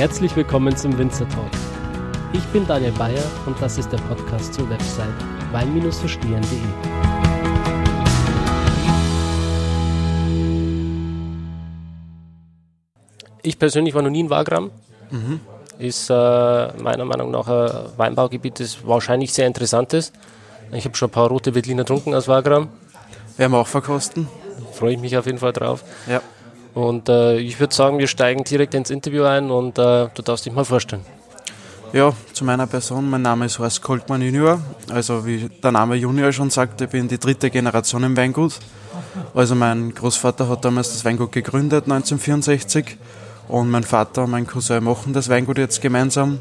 Herzlich willkommen zum Winzer Talk. Ich bin Daniel Bayer und das ist der Podcast zur Website wein-verstehen.de. Ich persönlich war noch nie in Wagram. Mhm. Ist äh, meiner Meinung nach ein Weinbaugebiet, das wahrscheinlich sehr interessant ist. Ich habe schon ein paar rote Veltliner getrunken aus Wagram. Werden wir auch verkosten. Freue ich mich auf jeden Fall drauf. Ja. Und äh, ich würde sagen, wir steigen direkt ins Interview ein und äh, du darfst dich mal vorstellen. Ja, zu meiner Person. Mein Name ist Horst Koltmann Junior. Also wie der Name Junior schon sagt, ich bin die dritte Generation im Weingut. Also mein Großvater hat damals das Weingut gegründet, 1964. Und mein Vater und mein Cousin machen das Weingut jetzt gemeinsam.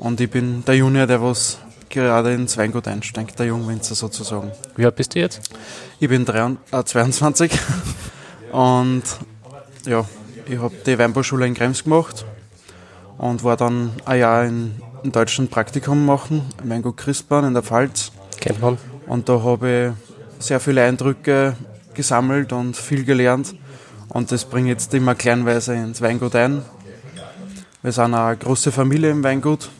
Und ich bin der Junior, der was gerade ins Weingut einsteigt, der Jungwinzer sozusagen. Wie alt bist du jetzt? Ich bin 23, äh, 22 und ja, ich habe die Weinbauschule in Krems gemacht und war dann ein Jahr in, in Deutschland Praktikum machen, im Weingut Christbahn in der Pfalz. Kennt man. Und da habe ich sehr viele Eindrücke gesammelt und viel gelernt. Und das bringe ich jetzt immer kleinweise ins Weingut ein. Wir sind eine große Familie im Weingut,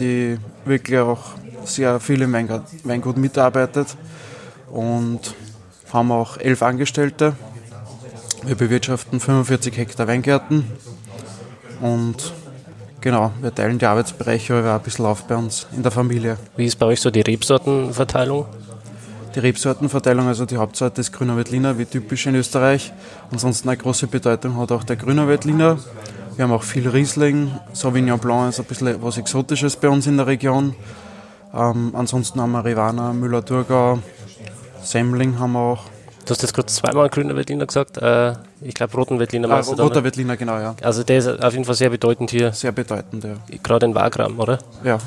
die wirklich auch sehr viel im Weingut, Weingut mitarbeitet und haben auch elf Angestellte. Wir bewirtschaften 45 Hektar Weingärten und genau, wir teilen die Arbeitsbereiche aber ein bisschen auf bei uns in der Familie. Wie ist bei euch so die Rebsortenverteilung? Die Rebsortenverteilung, also die Hauptsorte ist Grüner Veltliner, wie typisch in Österreich. Ansonsten eine große Bedeutung hat auch der Grüner Veltliner. Wir haben auch viel Riesling, Sauvignon Blanc ist ein bisschen was Exotisches bei uns in der Region. Ähm, ansonsten haben wir Rivana, Müller-Thurgau, Semmling haben wir auch. Du hast jetzt gerade zweimal grüner Veltliner gesagt. Äh, ich glaube, roten Veltliner ah, Roter Veltliner, genau, ja. Also der ist auf jeden Fall sehr bedeutend hier. Sehr bedeutend, ja. Gerade in Wagram, oder? Ja.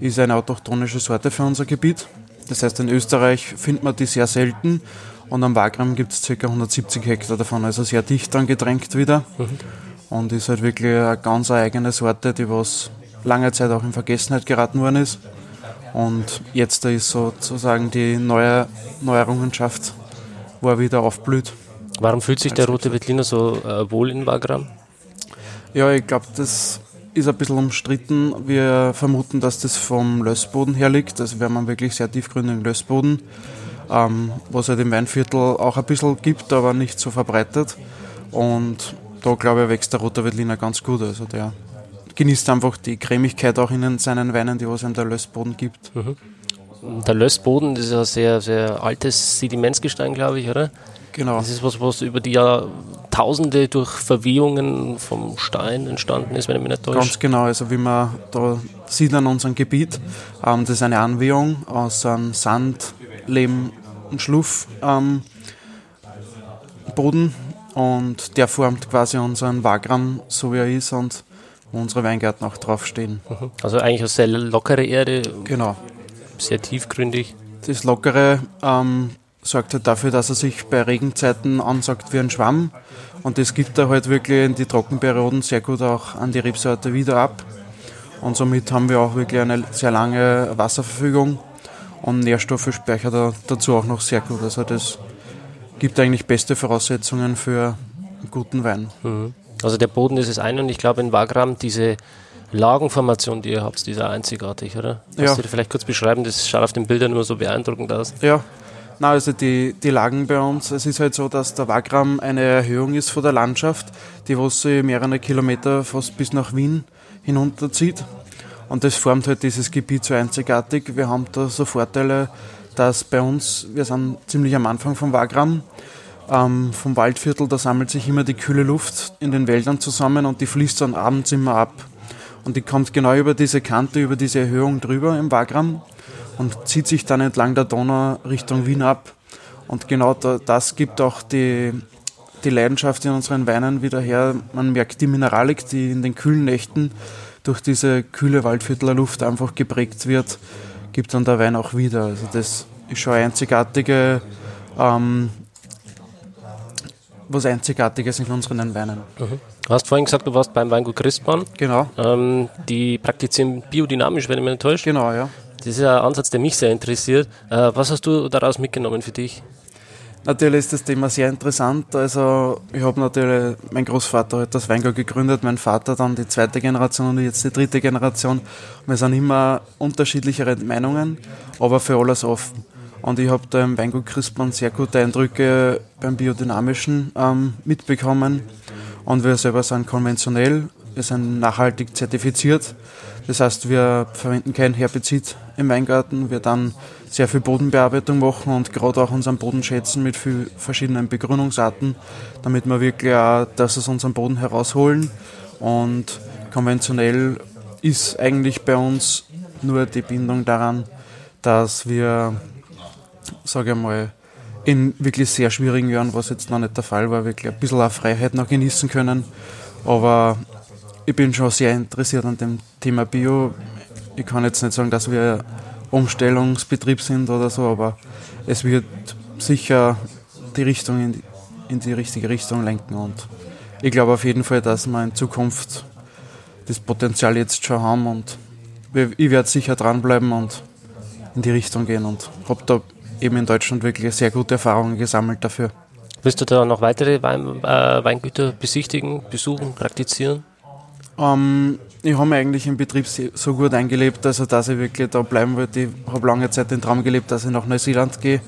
Ist eine autochthonische Sorte für unser Gebiet. Das heißt, in Österreich findet man die sehr selten und am Wagram gibt es ca. 170 Hektar davon, also sehr dicht angedrängt wieder. Mhm. Und ist halt wirklich eine ganz eigene Sorte, die was lange Zeit auch in Vergessenheit geraten worden ist. Und jetzt ist sozusagen die neue Neuerungenschaft, wo er wieder aufblüht. Warum fühlt sich der rote Veltliner so äh, wohl in Wagram? Ja, ich glaube, das ist ein bisschen umstritten. Wir vermuten, dass das vom Lössboden her liegt. Also wir haben wirklich sehr tiefgründigen Lössboden, ähm, was halt im Weinviertel auch ein bisschen gibt, aber nicht so verbreitet. Und da glaube ich, wächst der rote Veltliner ganz gut. Also der genießt einfach die Cremigkeit auch in seinen Weinen, die was ihm der Lössboden gibt. Mhm. Der Lössboden, das ist ein sehr, sehr altes Sedimentsgestein, glaube ich, oder? Genau. Das ist was, was über die Jahrtausende durch Verwehungen vom Stein entstanden ist, wenn ich mich nicht täusche. Ganz genau, also wie man da sieht an unserem Gebiet, ähm, das ist eine Anwehung aus einem Sand, Lehm und Schluff ähm, Boden und der formt quasi unseren Wagram, so wie er ist und wo unsere Weingärten auch draufstehen. Mhm. Also eigentlich eine sehr lockere Erde. Genau. Sehr tiefgründig. Das Lockere ähm, sorgt halt dafür, dass er sich bei Regenzeiten ansagt wie ein Schwamm. Und das gibt er halt wirklich in die Trockenperioden sehr gut auch an die Rebsorte wieder ab. Und somit haben wir auch wirklich eine sehr lange Wasserverfügung und Nährstoffe speichert er dazu auch noch sehr gut. Also das gibt eigentlich beste Voraussetzungen für einen guten Wein. Mhm. Also der Boden ist es ein und ich glaube in Wagram diese Lagenformation, die ihr habt, die ist auch einzigartig, oder? Kannst ja. du vielleicht kurz beschreiben? Das schaut auf den Bildern immer so beeindruckend aus. Ja, na, also die, die Lagen bei uns, es ist halt so, dass der Wagram eine Erhöhung ist von der Landschaft, die was sie mehrere Kilometer fast bis nach Wien hinunterzieht. Und das formt halt dieses Gebiet so einzigartig. Wir haben da so Vorteile, dass bei uns, wir sind ziemlich am Anfang vom Wagram, ähm, vom Waldviertel, da sammelt sich immer die kühle Luft in den Wäldern zusammen und die fließt dann abends immer ab. Und die kommt genau über diese Kante, über diese Erhöhung drüber im Wagram und zieht sich dann entlang der Donau Richtung Wien ab. Und genau das gibt auch die, die Leidenschaft in unseren Weinen wieder her. Man merkt die Mineralik, die in den kühlen Nächten durch diese kühle Waldviertler Luft einfach geprägt wird, gibt dann der Wein auch wieder. Also das ist schon eine einzigartige, ähm, was Einzigartiges in unseren Weinen. Mhm. Du hast vorhin gesagt, du warst beim Weingut Christmann. Genau. Ähm, die praktizieren biodynamisch, wenn ich mich nicht täusche. Genau, ja. Das ist ein Ansatz, der mich sehr interessiert. Äh, was hast du daraus mitgenommen für dich? Natürlich ist das Thema sehr interessant. Also ich habe natürlich, mein Großvater hat das Weingut gegründet, mein Vater dann die zweite Generation und jetzt die dritte Generation. Wir sind immer unterschiedlichere Meinungen, aber für alles offen. Und ich habe da im Weingut Crispmann sehr gute Eindrücke beim Biodynamischen ähm, mitbekommen. Und wir selber sind konventionell, wir sind nachhaltig zertifiziert. Das heißt, wir verwenden kein Herbizid im Weingarten, wir dann sehr viel Bodenbearbeitung machen und gerade auch unseren Boden schätzen mit vielen verschiedenen Begrünungsarten, damit wir wirklich auch das aus unserem Boden herausholen. Und konventionell ist eigentlich bei uns nur die Bindung daran, dass wir, sage ich mal, in wirklich sehr schwierigen Jahren, was jetzt noch nicht der Fall war, wirklich ein bisschen auch Freiheit noch genießen können. Aber ich bin schon sehr interessiert an dem Thema Bio. Ich kann jetzt nicht sagen, dass wir Umstellungsbetrieb sind oder so, aber es wird sicher die Richtung in die, in die richtige Richtung lenken und ich glaube auf jeden Fall, dass wir in Zukunft das Potenzial jetzt schon haben und ich werde sicher dranbleiben und in die Richtung gehen und habe da eben in Deutschland wirklich sehr gute Erfahrungen gesammelt dafür. Willst du da noch weitere Wein, äh, Weingüter besichtigen, besuchen, praktizieren? Ähm, ich habe mich eigentlich im Betrieb so gut eingelebt, also dass ich wirklich da bleiben wollte. Ich habe lange Zeit den Traum gelebt, dass ich nach Neuseeland gehe.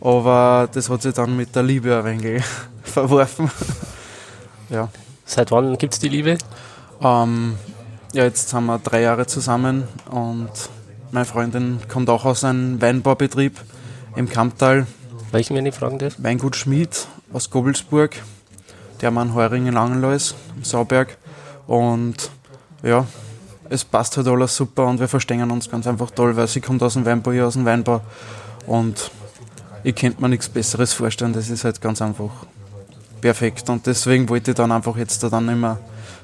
Aber das hat sich dann mit der Liebe ein wenig verworfen. ja. Seit wann gibt es die Liebe? Ähm, ja, jetzt sind wir drei Jahre zusammen und meine Freundin kommt auch aus einem Weinbaubetrieb im Kamptal. Welchen, wenn ich fragen darf? Weingut Schmied aus Gobelsburg. Der Mann Heuring in Langenlois, im Sauberg. Und ja, es passt halt alles super und wir verstehen uns ganz einfach toll, weil sie kommt aus dem Weinbau, ich aus dem Weinbau. Und ich könnte mir nichts Besseres vorstellen, das ist halt ganz einfach perfekt. Und deswegen wollte ich dann einfach jetzt da dann immer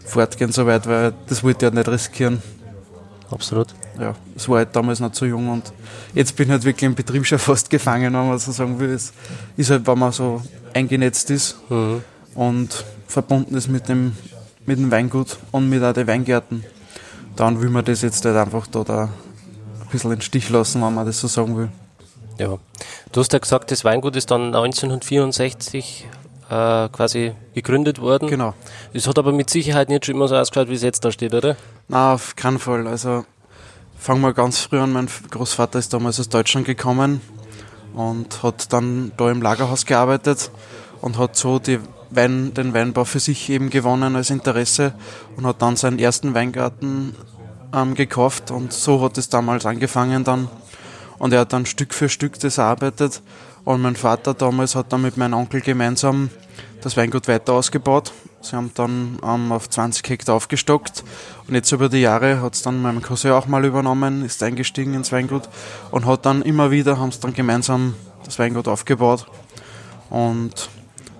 fortgehen so weit, weil das wollte ich halt nicht riskieren. Absolut. Ja, es war halt damals noch zu jung und jetzt bin ich halt wirklich im Betrieb schon fast gefangen, wenn man so sagen will. Es ist halt, wenn man so eingenetzt ist mhm. und verbunden ist mit dem mit dem Weingut und mit auch den Weingärten, dann will man das jetzt halt einfach da, da ein bisschen in den Stich lassen, wenn man das so sagen will. Ja, du hast ja gesagt, das Weingut ist dann 1964 äh, quasi gegründet worden. Genau. Das hat aber mit Sicherheit nicht schon immer so ausgeschaut, wie es jetzt da steht, oder? Nein, auf keinen Fall. Also fangen wir ganz früh an. Mein Großvater ist damals aus Deutschland gekommen und hat dann da im Lagerhaus gearbeitet und hat so die Wein, den Weinbau für sich eben gewonnen als Interesse und hat dann seinen ersten Weingarten ähm, gekauft und so hat es damals angefangen dann. Und er hat dann Stück für Stück das erarbeitet und mein Vater damals hat dann mit meinem Onkel gemeinsam das Weingut weiter ausgebaut. Sie haben dann ähm, auf 20 Hektar aufgestockt und jetzt über die Jahre hat es dann mein Cousin auch mal übernommen, ist eingestiegen ins Weingut und hat dann immer wieder, haben es dann gemeinsam das Weingut aufgebaut und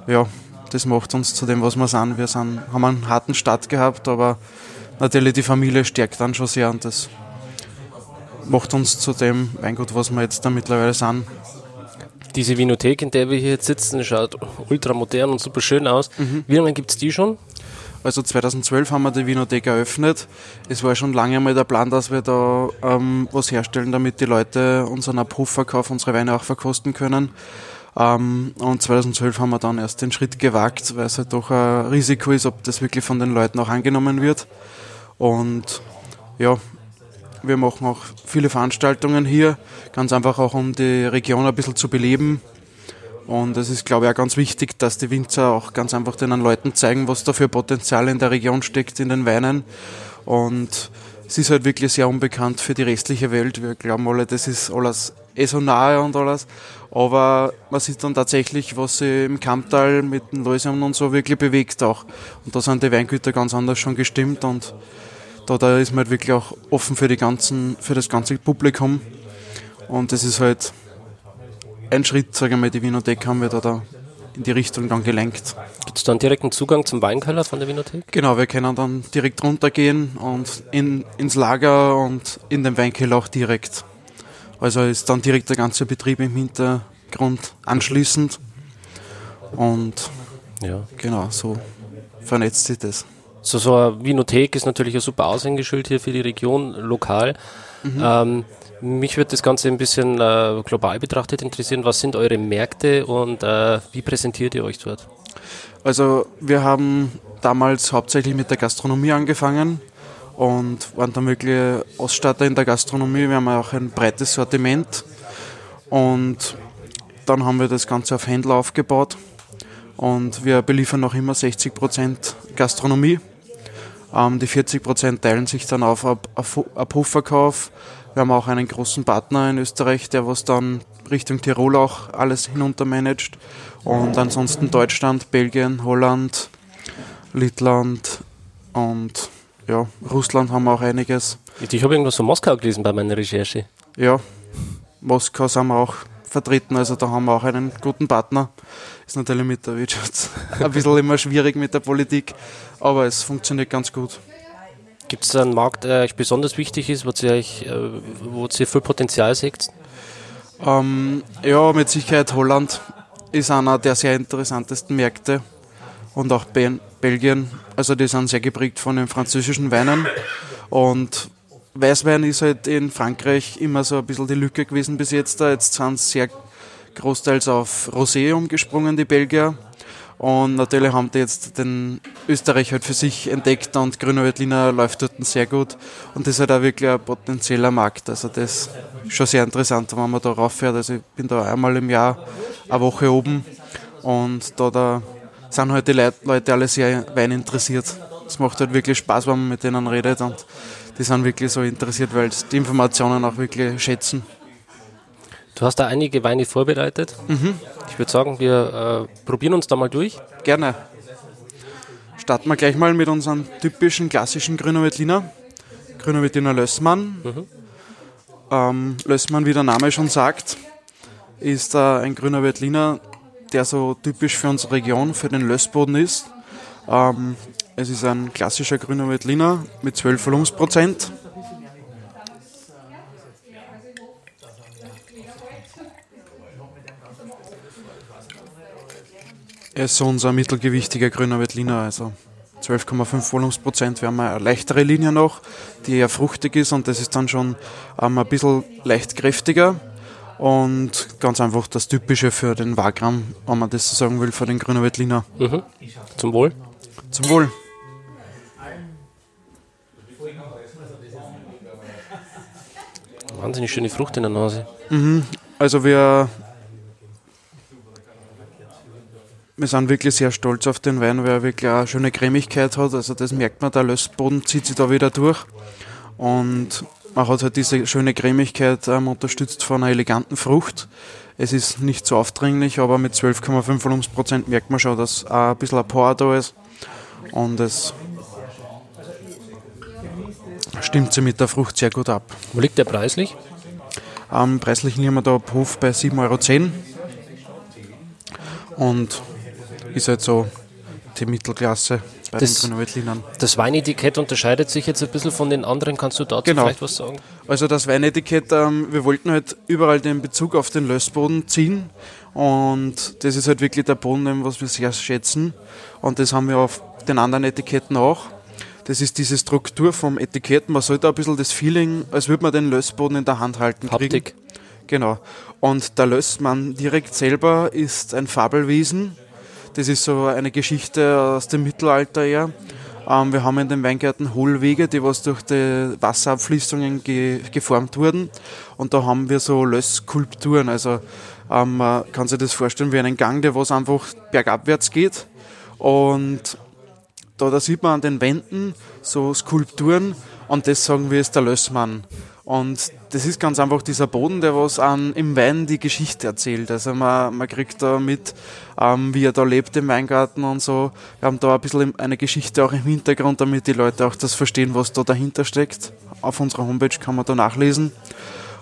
ja, das macht uns zu dem, was wir sind. Wir sind, haben einen harten Start gehabt, aber natürlich die Familie stärkt dann schon sehr und das macht uns zu dem Weingut, was wir jetzt da mittlerweile sind. Diese Vinothek, in der wir hier jetzt sitzen, schaut ultra modern und super schön aus. Mhm. Wie lange gibt es die schon? Also 2012 haben wir die Vinothek eröffnet. Es war schon lange mal der Plan, dass wir da ähm, was herstellen, damit die Leute unseren Abrufverkauf, unsere Weine auch verkosten können. Ähm, und 2012 haben wir dann erst den Schritt gewagt, weil es halt doch ein Risiko ist, ob das wirklich von den Leuten auch angenommen wird. Und ja, wir machen auch viele Veranstaltungen hier, ganz einfach auch um die Region ein bisschen zu beleben. Und es ist, glaube ich, auch ganz wichtig, dass die Winzer auch ganz einfach den Leuten zeigen, was da für Potenzial in der Region steckt, in den Weinen. Und es ist halt wirklich sehr unbekannt für die restliche Welt. Wir glauben alle, das ist alles eh so nahe und alles. Aber man sieht dann tatsächlich, was sich im Kamptal mit den Läusern und so wirklich bewegt auch. Und da sind die Weingüter ganz anders schon gestimmt und da, da ist man halt wirklich auch offen für, die ganzen, für das ganze Publikum. Und das ist halt ein Schritt, sage ich mal, die Winothek haben wir da, da in die Richtung dann gelenkt. Gibt es dann direkten Zugang zum Weinkeller von der Winothek? Genau, wir können dann direkt runtergehen und in, ins Lager und in den Weinkeller auch direkt. Also ist dann direkt der ganze Betrieb im Hintergrund anschließend. Und ja. genau, so vernetzt sich das. So, so eine Winothek ist natürlich ein super Aushängeschild hier für die Region lokal. Mhm. Ähm, mich würde das Ganze ein bisschen äh, global betrachtet interessieren. Was sind eure Märkte und äh, wie präsentiert ihr euch dort? Also wir haben damals hauptsächlich mit der Gastronomie angefangen und waren dann wirklich Ausstatter in der Gastronomie. Wir haben auch ein breites Sortiment und dann haben wir das Ganze auf Händler aufgebaut und wir beliefern noch immer 60% Gastronomie. Ähm, die 40% teilen sich dann auf Abhofverkauf. Wir haben auch einen großen Partner in Österreich, der was dann Richtung Tirol auch alles hinunter managt. Und ansonsten Deutschland, Belgien, Holland, Lettland und ja, Russland haben wir auch einiges. Ich habe irgendwas von Moskau gelesen bei meiner Recherche. Ja, Moskau sind wir auch vertreten, also da haben wir auch einen guten Partner. Ist natürlich mit der Wirtschaft ein bisschen immer schwierig mit der Politik, aber es funktioniert ganz gut. Gibt es einen Markt, der euch besonders wichtig ist, wo ihr, euch, äh, wo ihr viel Potenzial seht? Ähm, ja, mit Sicherheit Holland ist einer der sehr interessantesten Märkte und auch Be Belgien. Also die sind sehr geprägt von den französischen Weinen und Weißwein ist halt in Frankreich immer so ein bisschen die Lücke gewesen bis jetzt. Jetzt sind sie sehr großteils auf Rosé umgesprungen, die Belgier. Und natürlich haben die jetzt den Österreich halt für sich entdeckt und Grüner Veltliner läuft dort sehr gut. Und das ist halt auch wirklich ein potenzieller Markt. Also das ist schon sehr interessant, wenn man da rauffährt. Also ich bin da einmal im Jahr eine Woche oben und da, da sind halt die Leute alle sehr Wein interessiert. Es macht halt wirklich Spaß, wenn man mit denen redet und die sind wirklich so interessiert, weil sie die Informationen auch wirklich schätzen. Du hast da einige Weine vorbereitet. Mhm. Ich würde sagen, wir äh, probieren uns da mal durch. Gerne. Starten wir gleich mal mit unserem typischen klassischen Grüner Veltliner. Grüner Veltliner Lössmann. Mhm. Ähm, Lössmann, wie der Name schon sagt, ist äh, ein grüner Veltliner, der so typisch für unsere Region, für den Lössboden ist. Ähm, es ist ein klassischer grüner Veltliner mit 12 Volumensprozent. Er ist so unser mittelgewichtiger grüner Veltliner, also 12,5 Volumensprozent. Wir haben eine leichtere Linie noch, die eher fruchtig ist und das ist dann schon ähm, ein bisschen leicht kräftiger und ganz einfach das Typische für den Wagram, wenn man das so sagen will, für den grünen Veltliner. Mhm. Zum Wohl. Zum Wohl. Wahnsinnig schöne Frucht in der Nase. Mhm. Also wir, wir sind wirklich sehr stolz auf den Wein, weil er wirklich eine schöne Cremigkeit hat. Also das merkt man, der Lössboden zieht sich da wieder durch. Und man hat halt diese schöne Cremigkeit ähm, unterstützt von einer eleganten Frucht. Es ist nicht so aufdringlich, aber mit 12,5 Volumensprozent merkt man schon, dass auch ein bisschen ein Power da ist. Und es stimmt sie mit der Frucht sehr gut ab. Wo liegt der preislich? Ähm, preislich liegen wir da ab Hof bei 7,10 Euro. Und ist halt so die Mittelklasse bei das, den Grünen Das Weinetikett unterscheidet sich jetzt ein bisschen von den anderen. Kannst du dazu genau. vielleicht was sagen? Also das Weinetikett, ähm, wir wollten halt überall den Bezug auf den Lössboden ziehen. Und das ist halt wirklich der Boden, was wir sehr schätzen. Und das haben wir auf den anderen Etiketten auch. Das ist diese Struktur vom Etikett. Man sollte ein bisschen das Feeling, als würde man den Lössboden in der Hand halten kriegen. Genau. Und der Lössmann direkt selber ist ein Fabelwesen. Das ist so eine Geschichte aus dem Mittelalter eher. Ähm, wir haben in den Weingärten Hohlwege, die was durch die Wasserabfließungen ge geformt wurden. Und da haben wir so Lössskulpturen. Also ähm, man kann sich das vorstellen wie einen Gang, der was einfach bergabwärts geht. Und da, da sieht man an den Wänden so Skulpturen und das sagen wir ist der Lössmann. Und das ist ganz einfach dieser Boden, der was an, im Wein die Geschichte erzählt. Also man, man kriegt da mit, ähm, wie er da lebt im Weingarten und so. Wir haben da ein bisschen eine Geschichte auch im Hintergrund, damit die Leute auch das verstehen, was da dahinter steckt. Auf unserer Homepage kann man da nachlesen.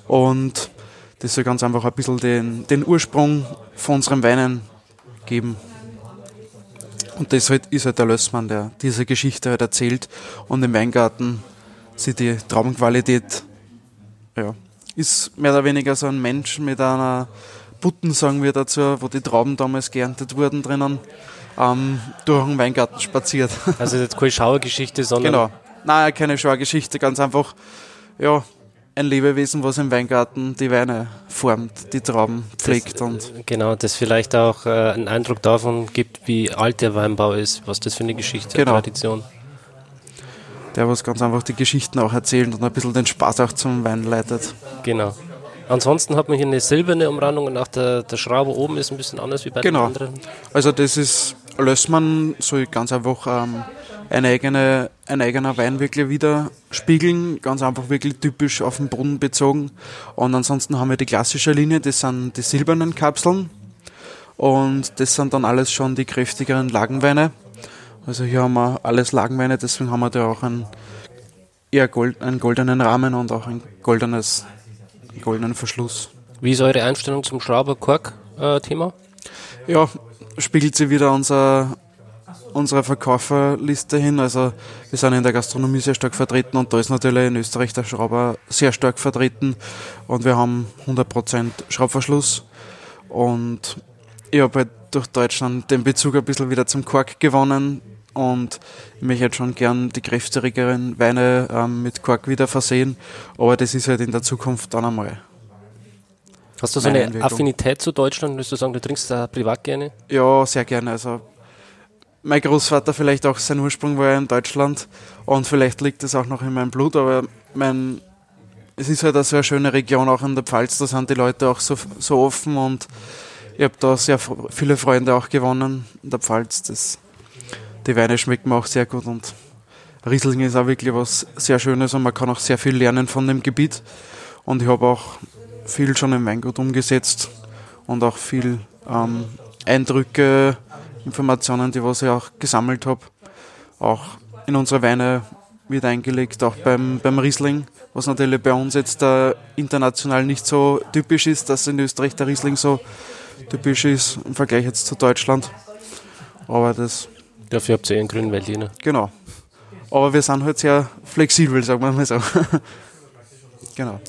Und das soll ganz einfach ein bisschen den, den Ursprung von unseren Weinen geben. Und das halt, ist halt der Lössmann, der diese Geschichte halt erzählt und im Weingarten sieht die Traumqualität, ja, ist mehr oder weniger so ein Mensch mit einer Butten, sagen wir dazu, wo die Trauben damals geerntet wurden drinnen, ähm, durch den Weingarten spaziert. Also jetzt keine Schauergeschichte, sondern... Genau. Nein, keine Schauergeschichte, ganz einfach, ja, ein Lebewesen, was im Weingarten die Weine formt, die Trauben pflegt. Und genau, das vielleicht auch äh, einen Eindruck davon gibt, wie alt der Weinbau ist, was das für eine Geschichte, Genau. Tradition. der was ganz einfach die Geschichten auch erzählt und ein bisschen den Spaß auch zum Wein leitet. Genau. Ansonsten hat man hier eine silberne Umrandung und auch der, der Schrauber oben ist ein bisschen anders wie bei den Genau. anderen. Also das ist Lössmann soll ganz einfach ähm, eine eigene, ein eigener Wein wirklich widerspiegeln, ganz einfach wirklich typisch auf den Boden bezogen. Und ansonsten haben wir die klassische Linie, das sind die silbernen Kapseln und das sind dann alles schon die kräftigeren Lagenweine. Also hier haben wir alles Lagenweine, deswegen haben wir da auch einen eher gold, einen goldenen Rahmen und auch ein goldenes, einen goldenen Verschluss. Wie ist eure Einstellung zum Schrauber-Kork-Thema? Ja, spiegelt sich wieder unser, unsere Verkäuferliste hin. Also wir sind in der Gastronomie sehr stark vertreten und da ist natürlich in Österreich der Schrauber sehr stark vertreten und wir haben 100% Schraubverschluss und ich habe halt durch Deutschland den Bezug ein bisschen wieder zum Kork gewonnen und ich möchte jetzt schon gern die kräftigeren Weine ähm, mit Kork wieder versehen, aber das ist halt in der Zukunft dann einmal. Hast du so eine Entwicklung. Affinität zu Deutschland? Würdest du sagen, du trinkst da privat gerne? Ja, sehr gerne. Also mein Großvater vielleicht auch sein Ursprung war ja in Deutschland und vielleicht liegt es auch noch in meinem Blut, aber mein es ist halt eine sehr schöne Region auch in der Pfalz, da sind die Leute auch so, so offen und ich habe da sehr viele Freunde auch gewonnen in der Pfalz. Das, die Weine schmecken mir auch sehr gut und Riesling ist auch wirklich was sehr Schönes und man kann auch sehr viel lernen von dem Gebiet und ich habe auch viel schon im Weingut umgesetzt und auch viel ähm, Eindrücke, Informationen, die was ich auch gesammelt habe, auch in unsere Weine wird eingelegt, auch beim, beim Riesling, was natürlich bei uns jetzt äh, international nicht so typisch ist, dass in Österreich der Riesling so typisch ist im Vergleich jetzt zu Deutschland. Aber das, Dafür habt ihr einen grünen Veltliner. genau. Aber wir sind halt sehr flexibel, sagen wir mal so. genau.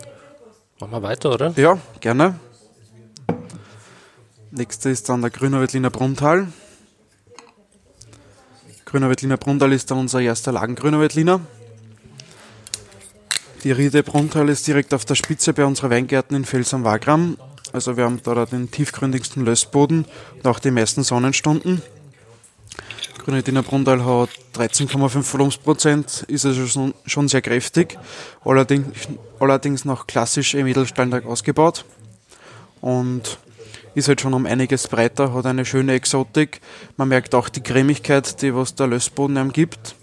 Machen wir weiter, oder? Ja, gerne. Nächste ist dann der Grüner Wettliner Brunntal. Grüner Wettliner Brunntal ist dann unser erster Lagengrüner Wettliner. Die Riede Brunntal ist direkt auf der Spitze bei unseren Weingärten in Fels am Wagram. Also wir haben da den tiefgründigsten Lössboden und auch die meisten Sonnenstunden. Grüner Wettliner Brunntal hat 13,5 Volumensprozent, ist also schon, schon sehr kräftig, allerdings, allerdings noch klassisch im Edelstahltag ausgebaut und ist halt schon um einiges breiter, hat eine schöne Exotik. Man merkt auch die Cremigkeit, die was der Lössboden einem gibt.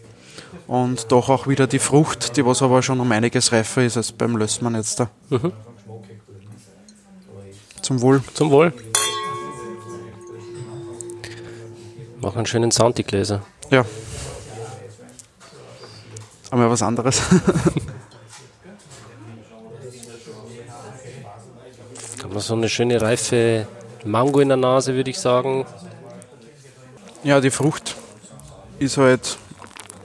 Und doch auch wieder die Frucht, die was aber schon um einiges reifer ist als beim Lössmann jetzt da. Mhm. Zum Wohl. Zum Wohl. Mach einen schönen Sound, die Gläser. Ja. Aber was anderes. Hat man so eine schöne reife Mango in der Nase, würde ich sagen. Ja, die Frucht ist halt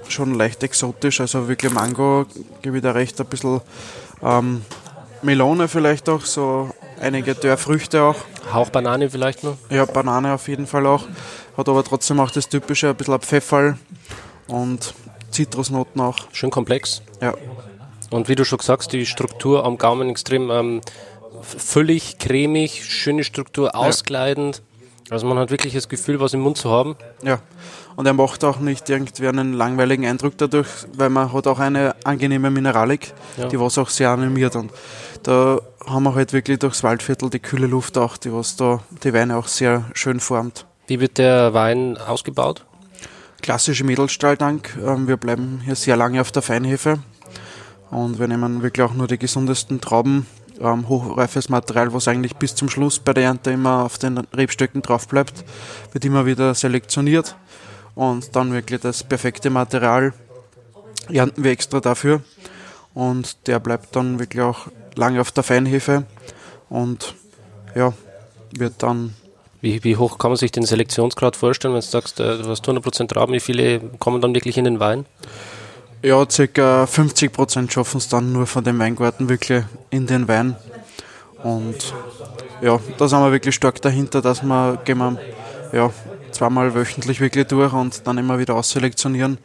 schon leicht exotisch, also wirklich Mango, gebe ich da recht, ein bisschen ähm, Melone vielleicht auch, so einige Dörrfrüchte auch. Hauch Banane vielleicht noch. Ja, Banane auf jeden Fall auch, hat aber trotzdem auch das typische, ein bisschen ein Pfefferl und Zitrusnoten auch. Schön komplex. Ja, Und wie du schon sagst, die Struktur am Gaumen extrem ähm, füllig, cremig, schöne Struktur, ausgleitend. Also man hat wirklich das Gefühl, was im Mund zu haben. ja. Und er macht auch nicht irgendwie einen langweiligen Eindruck dadurch, weil man hat auch eine angenehme Mineralik, Ja. die was auch sehr animiert. Und da haben wir halt wirklich durchs Waldviertel die kühle Luft auch, die was da die Weine auch sehr schön formt. Wie wird der Wein ausgebaut? Klassische Edelstahltank. Ähm, wir bleiben hier sehr lange auf der Feinhefe und wir nehmen wirklich auch nur die gesundesten Trauben, ähm, hochreifes Material, was eigentlich bis zum Schluss bei der Ernte immer auf den Rebstöcken drauf bleibt, wird immer wieder selektioniert und dann wirklich das perfekte Material ernten wir extra dafür und der bleibt dann wirklich auch lange auf der Feinhefe und ja, wird dann Wie, wie hoch kann man sich den Selektionsgrad vorstellen, wenn du sagst, äh, du hast 100% Trauben, wie viele kommen dann wirklich in den Wein? Ja, circa 50 Prozent schaffen es dann nur von dem Weingarten wirklich in den Wein. Und ja, da sind wir wirklich stark dahinter, dass wir, gehen wir ja, zweimal wöchentlich wirklich durch und dann immer wieder ausselektionieren.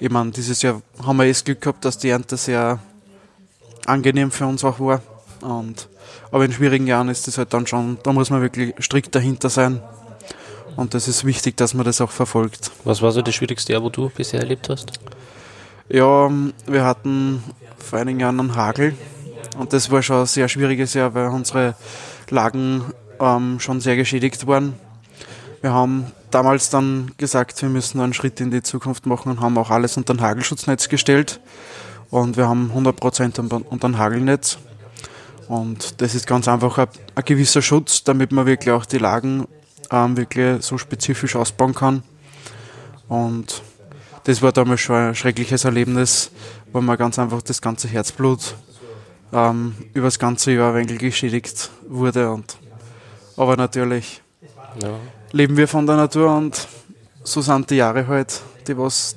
Ich meine, dieses Jahr haben wir eh das Glück gehabt, dass die Ernte sehr angenehm für uns auch war. Und, aber in schwierigen Jahren ist das halt dann schon, da muss man wirklich strikt dahinter sein. Und das ist wichtig, dass man das auch verfolgt. Was war so das schwierigste Jahr, wo du bisher erlebt hast? Ja, wir hatten vor einigen Jahren einen Hagel. Und das war schon ein sehr schwieriges Jahr, weil unsere Lagen ähm, schon sehr geschädigt waren. Wir haben damals dann gesagt, wir müssen einen Schritt in die Zukunft machen und haben auch alles unter ein Hagelschutznetz gestellt. Und wir haben 100% unter ein Hagelnetz. Und das ist ganz einfach ein, ein, gewisser Schutz, damit man wirklich auch die Lagen ähm, wirklich so spezifisch ausbauen kann. Und das war damals schon ein schreckliches Erlebnis, wo man ganz einfach das ganze Herzblut ähm, über das ganze Jahr ein wenig geschädigt wurde. Und, aber natürlich ja. leben wir von der Natur und so sind die Jahre halt, die was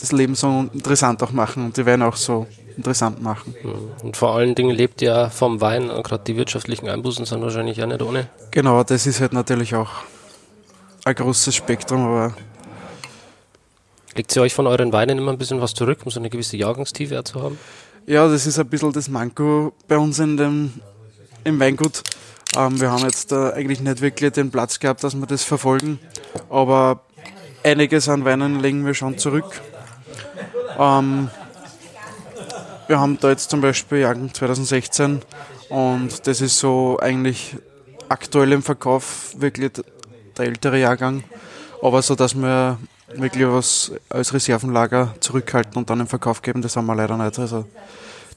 das Leben so interessant auch machen und die werden auch so interessant machen. Und vor allen Dingen lebt ja vom Wein, gerade die wirtschaftlichen Einbußen sind wahrscheinlich auch nicht ohne. Genau, das ist halt natürlich auch ein großes Spektrum, aber. Legt sie euch von euren Weinen immer ein bisschen was zurück, um so eine gewisse Jahrgangstiefe zu haben? Ja, das ist ein bisschen das Manko bei uns in dem, im Weingut. Ähm, wir haben jetzt da eigentlich nicht wirklich den Platz gehabt, dass wir das verfolgen, aber einiges an Weinen legen wir schon zurück. Ähm, wir haben da jetzt zum Beispiel Jagen 2016 und das ist so eigentlich aktuell im Verkauf wirklich der ältere Jahrgang, aber so, dass wir wirklich was als Reservenlager zurückhalten und dann im Verkauf geben, das haben wir leider nicht. Also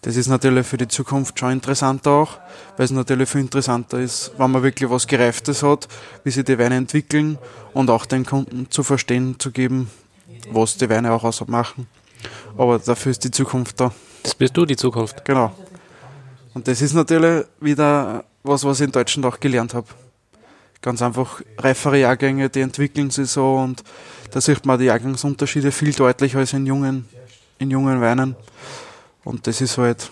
das ist natürlich für die Zukunft schon interessant auch, weil es natürlich viel interessanter ist, wenn man wirklich was Gereiftes hat, wie sich die Weine entwickeln und auch den Kunden zu verstehen zu geben, was die Weine auch ausmachen. Aber dafür ist die Zukunft da. Das bist du, die Zukunft. Genau. Und das ist natürlich wieder was, was ich in Deutschland auch gelernt habe. Ganz einfach reifere Jahrgänge, die entwickeln sich so und da sieht man die Jahrgangsunterschiede viel deutlicher als in jungen, in jungen Weinen. Und das ist halt,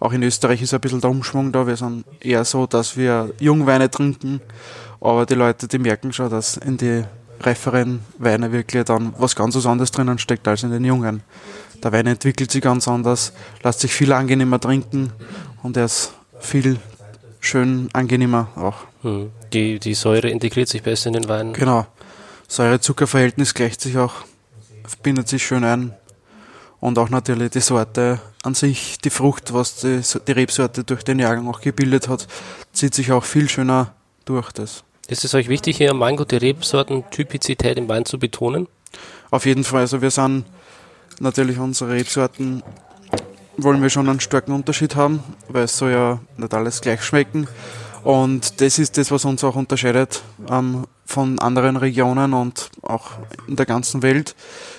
auch in Österreich ist ein bisschen der Umschwung da. Wir sind eher so, dass wir Jungweine trinken, aber die Leute, die merken schon, dass in die reiferen Weine wirklich dann was ganz was anderes drinnen steckt als in den jungen. Der Wein entwickelt sich ganz anders, lässt sich viel angenehmer trinken und er ist viel schön angenehmer auch. Hm. Die, die Säure integriert sich besser in den Wein. Genau. Säure-Zucker-Verhältnis gleicht sich auch, bindet sich schön ein. Und auch natürlich die Sorte an sich, die Frucht, was die, die Rebsorte durch den Jahrgang auch gebildet hat, zieht sich auch viel schöner durch das. Ist es euch wichtig, hier am Weingut die Rebsorten-Typizität im Wein zu betonen? Auf jeden Fall. Also wir sind natürlich unsere Rebsorten wollen wir schon einen starken Unterschied haben, weil es soll ja nicht alles gleich schmecken. Und das ist das, was uns auch unterscheidet ähm, von anderen Regionen und auch in der ganzen Welt,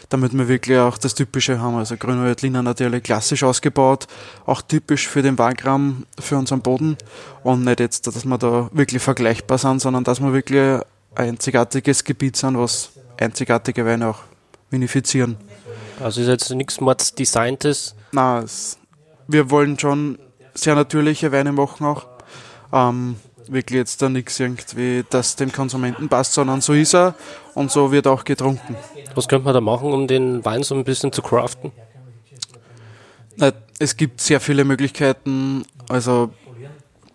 damit wir wirklich auch das Typische haben. Also Grüne Veltliner natürlich klassisch ausgebaut, auch typisch für den Wagram, für unseren Boden und nicht jetzt, dass wir da wirklich vergleichbar sind, sondern dass wir wirklich ein einzigartiges Gebiet sind, was einzigartige Weine auch vinifizieren. Also ist jetzt nichts Mords Designtes? Nein, wir wollen schon sehr natürliche Weine machen auch ähm, wirklich jetzt da nichts irgendwie, das dem Konsumenten passt, sondern so ist er und so wird auch getrunken. Was könnte man da machen, um den Wein so ein bisschen zu craften? Es gibt sehr viele Möglichkeiten. Also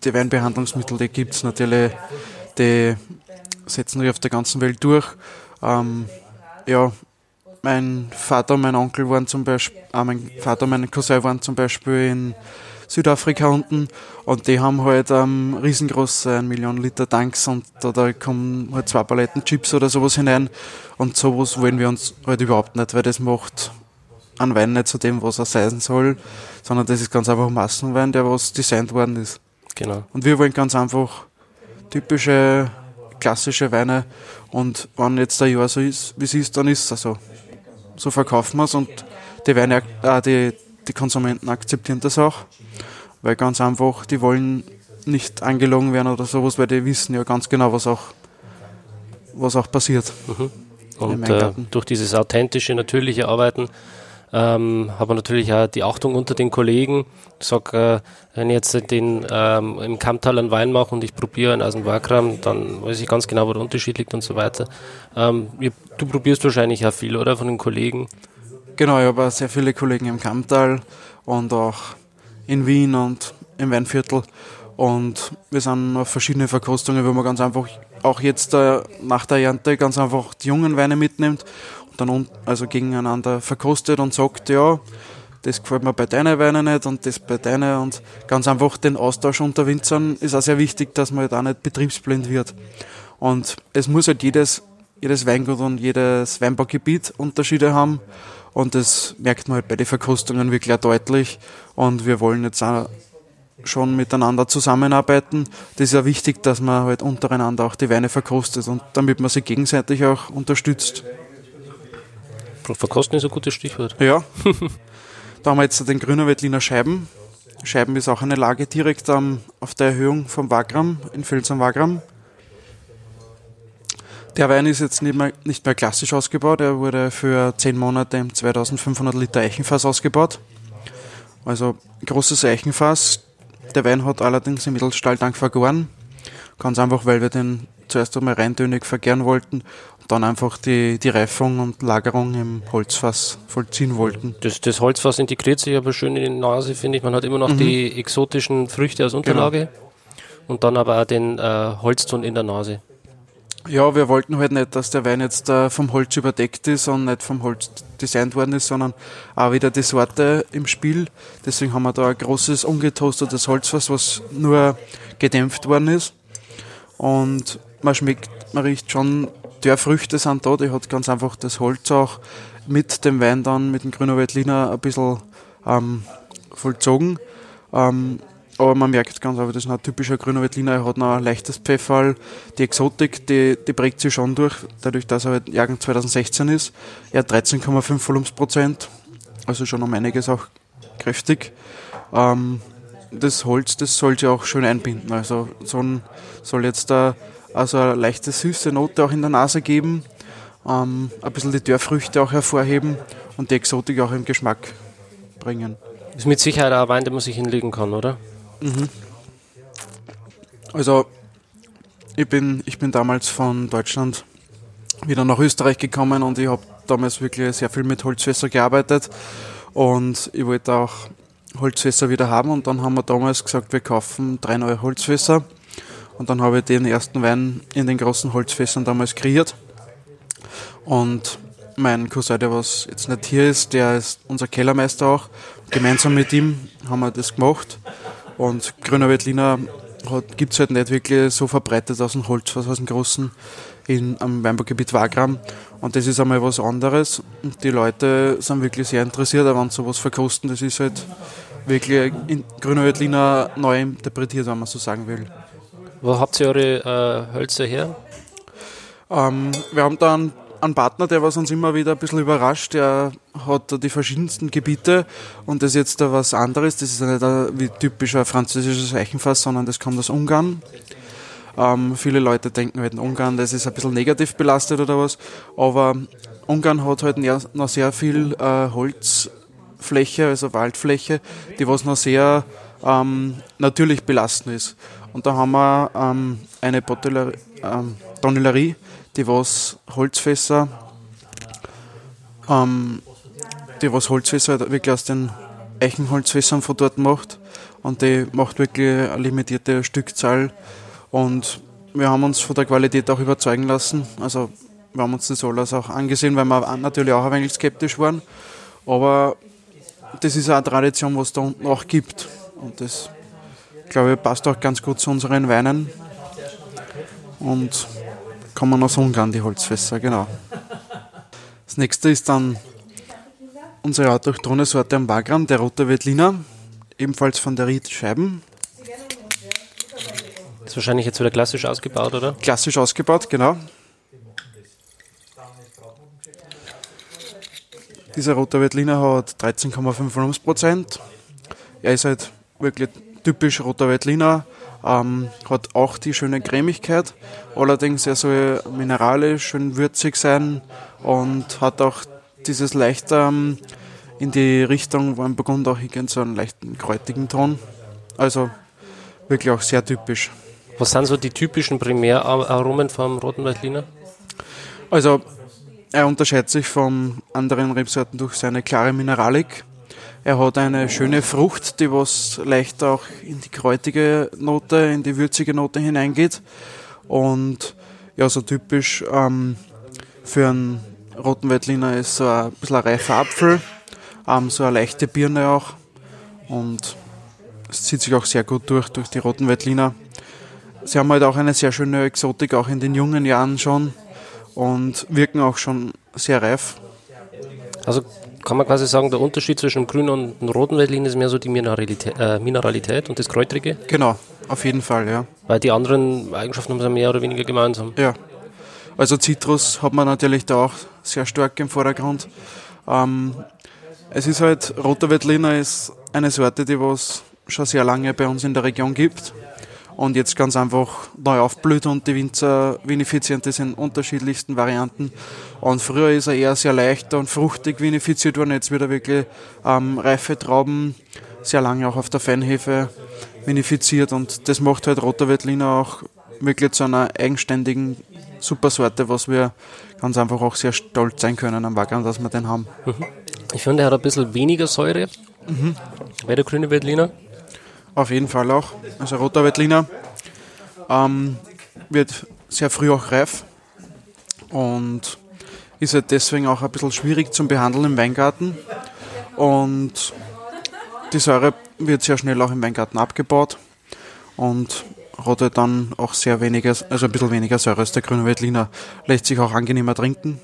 die Weinbehandlungsmittel, die gibt es natürlich, die setzen sich auf der ganzen Welt durch. Ähm, ja, mein Vater und mein Onkel waren zum Beispiel, äh, mein Vater und mein Cousin waren zum Beispiel in Südafrika unten und die haben halt ähm, riesengroße 1 Million Liter Tanks und da, da kommen halt zwei Paletten Chips oder sowas hinein und sowas wollen wir uns halt überhaupt nicht, weil das macht einen Wein nicht zu dem, was er sein soll, sondern das ist ganz einfach Massenwein, der was designt worden ist. Genau. Und wir wollen ganz einfach typische klassische Weine und wenn jetzt der Jahr so ist, wie es ist, dann ist es so. So verkaufen wir es und die Weine, äh, die, die Konsumenten akzeptieren das auch. Weil ganz einfach, die wollen nicht angelogen werden oder sowas, weil die wissen ja ganz genau, was auch, was auch passiert. Mhm. Und äh, durch dieses authentische, natürliche Arbeiten ähm, hat man natürlich auch die Achtung unter den Kollegen. Ich sag, äh, wenn ich jetzt den ähm, im Kamptal einen Wein mache und ich probiere einen aus dem Wagram, dann weiß ich ganz genau, wo der Unterschied liegt und so weiter. Ähm, du probierst wahrscheinlich auch viel, oder, von den Kollegen? Genau, ich habe sehr viele Kollegen im Kamptal und auch in Wien und im Weinviertel. Und wir sind auf verschiedene Verkostungen, wo man ganz einfach auch jetzt äh, nach der Ernte ganz einfach die jungen Weine mitnimmt und dann also gegeneinander verkostet und sagt, ja, das gefällt mir bei deinen Weinen nicht und das bei deinen und ganz einfach den Austausch unter Winzern ist auch sehr wichtig, dass man halt auch nicht betriebsblind wird. Und es muss halt jedes, jedes Weingut und jedes Weinbaugebiet Unterschiede haben und das merkt man halt bei den Verkostungen wirklich deutlich und wir wollen jetzt auch schon miteinander zusammenarbeiten. Das ist ja wichtig, dass man halt untereinander auch die Weine verkostet und damit man sich gegenseitig auch unterstützt. Verkosten ist ein gutes Stichwort. Ja. da haben wir jetzt den Grüner Wettliner Scheiben. Scheiben ist auch eine Lage direkt um, auf der Erhöhung vom Wagram, in Vils am Wagram. Der Wein ist jetzt nicht mehr, nicht mehr klassisch ausgebaut. Er wurde für 10 Monate im 2500 Liter Eichenfass ausgebaut. Also großes Eichenfass. Der Wein hat allerdings im Mittelstahltank vergoren. Ganz einfach, weil wir den zuerst einmal reintönig vergären wollten und dann einfach die, die Reifung und Lagerung im Holzfass vollziehen wollten. Das, das Holzfass integriert sich aber schön in die Nase, finde ich. Man hat immer noch mhm. die exotischen Früchte als Unterlage genau. und dann aber auch den äh, Holzton in der Nase. Ja, wir wollten halt nicht, dass der Wein jetzt äh, vom Holz überdeckt ist und nicht vom Holz designt worden ist, sondern auch wieder die Sorte im Spiel. Deswegen haben wir da ein großes ungetoastetes Holzfass, was nur gedämpft worden ist. Und man schmeckt, man riecht schon, der Früchte sind da, die hat ganz einfach das Holz auch mit dem Wein dann, mit dem Grüner Veltliner ein bisschen ähm, vollzogen. Ähm, aber man merkt ganz einfach, das ist ein typischer grüner Veltliner, er hat noch ein leichtes Pfefferl. Die Exotik, die, die prägt sich schon durch, dadurch, dass er halt Jahrgang 2016 ist. Er hat 13,5 Volumensprozent, also schon um einiges auch kräftig. Ähm, das Holz, das soll sich auch schön einbinden. Also so ein, soll jetzt da also eine leichte süße Note auch in der Nase geben, ähm, ein bisschen die Dörrfrüchte auch hervorheben und die Exotik auch im Geschmack bringen. Ist mit Sicherheit ein Wein, den man sich hinlegen kann, oder? Mhm. Also, ich bin, ich bin damals von Deutschland wieder nach Österreich gekommen und ich habe damals wirklich sehr viel mit Holzfässer gearbeitet und ich wollte auch Holzfässer wieder haben und dann haben wir damals gesagt, wir kaufen drei neue Holzfässer und dann habe ich den ersten Wein in den großen Holzfässern damals kreiert und mein Cousin, der was jetzt nicht hier ist, der ist unser Kellermeister auch. Gemeinsam mit ihm haben wir das gemacht und Grüner Veltliner gibt es halt nicht wirklich so verbreitet aus dem Holzfass, aus dem Großen in, am Weinbaugebiet Wagram. Und das ist einmal was anderes. Und die Leute sind wirklich sehr interessiert, wenn sie sowas verkosten. Das ist halt wirklich in Grüner Veltliner neu interpretiert, wenn man so sagen will. Wo habt ihr eure äh, Hölzer her? Ähm, wir haben da ein Partner, der was uns immer wieder ein bisschen überrascht. Der hat die verschiedensten Gebiete und das ist jetzt da was anderes. Das ist nicht ein, wie typischer französisches Eichenfass, sondern das kommt aus Ungarn. Ähm, viele Leute denken halt Ungarn, das ist ein bisschen negativ belastet oder was. Aber Ungarn hat halt noch sehr viel äh, Holzfläche, also Waldfläche, die was noch sehr ähm, natürlich belastend ist. Und da haben wir ähm, eine Botillerie, ähm, Tonellerie, die was Holzfässer, ähm, die was Holzfässer wirklich aus den Eichenholzfässern von dort macht. Und die macht wirklich eine limitierte Stückzahl. Und wir haben uns von der Qualität auch überzeugen lassen. Also wir haben uns das alles auch angesehen, weil wir natürlich auch ein wenig skeptisch waren. Aber das ist eine Tradition, was es da unten auch gibt. Und das, glaube ich, passt auch ganz gut zu unseren Weinen. Und kommen aus Ungarn, die Holzfässer, genau. Das nächste ist dann unsere autochthone Sorte am Wagram, der Rote Veltliner, ebenfalls von der Ried Scheiben. Ist wahrscheinlich jetzt wieder klassisch ausgebaut, oder? Klassisch ausgebaut, genau. Dieser Rote Veltliner hat 13,5 Volumensprozent. Er ist halt wirklich typisch Roter Veltliner, ähm, hat auch die schöne Cremigkeit, allerdings er soll mineralisch, schön würzig sein und hat auch dieses leicht ähm, in die Richtung, wo ein Burgund auch hingeht, so einen leichten kräutigen Ton. Also wirklich auch sehr typisch. Was sind so die typischen Primäraromen vom Roten Veltliner? Also er unterscheidet sich von anderen Rebsorten durch seine klare Mineralik Er hat eine schöne Frucht, die was leicht auch in die kräutige Note, in die würzige Note hineingeht. Und ja, so typisch ähm, für einen roten Veltliner ist so ein bisschen ein reifer Apfel, ähm, so eine leichte Birne auch. Und es zieht sich auch sehr gut durch, durch die roten Veltliner. Sie haben halt auch eine sehr schöne Exotik, auch in den jungen Jahren schon und wirken auch schon sehr reif. Also kann man quasi sagen, der Unterschied zwischen dem grünen und dem roten Veltlin ist mehr so die Mineralität, äh, Mineralität und das Kräutrige? Genau, auf jeden Fall, ja. Weil die anderen Eigenschaften haben sie mehr oder weniger gemeinsam. Ja. Also Zitrus hat man natürlich da auch sehr stark im Vordergrund. Ähm, es ist halt, roter Veltliner ist eine Sorte, die was schon sehr lange bei uns in der Region gibt und jetzt ganz einfach neu aufblüht und die Winzer vinifizieren das in unterschiedlichsten Varianten. Und früher ist er eher sehr leicht und fruchtig vinifiziert worden, jetzt wird er wirklich ähm, reife Trauben sehr lange auch auf der Feinhefe vinifiziert und das macht halt Roter Veltliner auch wirklich zu einer eigenständigen Supersorte, was wir ganz einfach auch sehr stolz sein können am Wagram, dass wir den haben. Mhm. Ich finde, er hat ein bisschen weniger Säure. Mhm. Bei der grüne Veltliner. Auf jeden Fall auch. Also roter Veltliner ähm, wird sehr früh auch reif und ist halt deswegen auch ein bisschen schwierig zum Behandeln im Weingarten. Und die Säure wird sehr schnell auch im Weingarten abgebaut und halt dann auch sehr weniger, also ein bisschen weniger Säure als der grüne Veltliner. Lässt sich auch angenehmer trinken.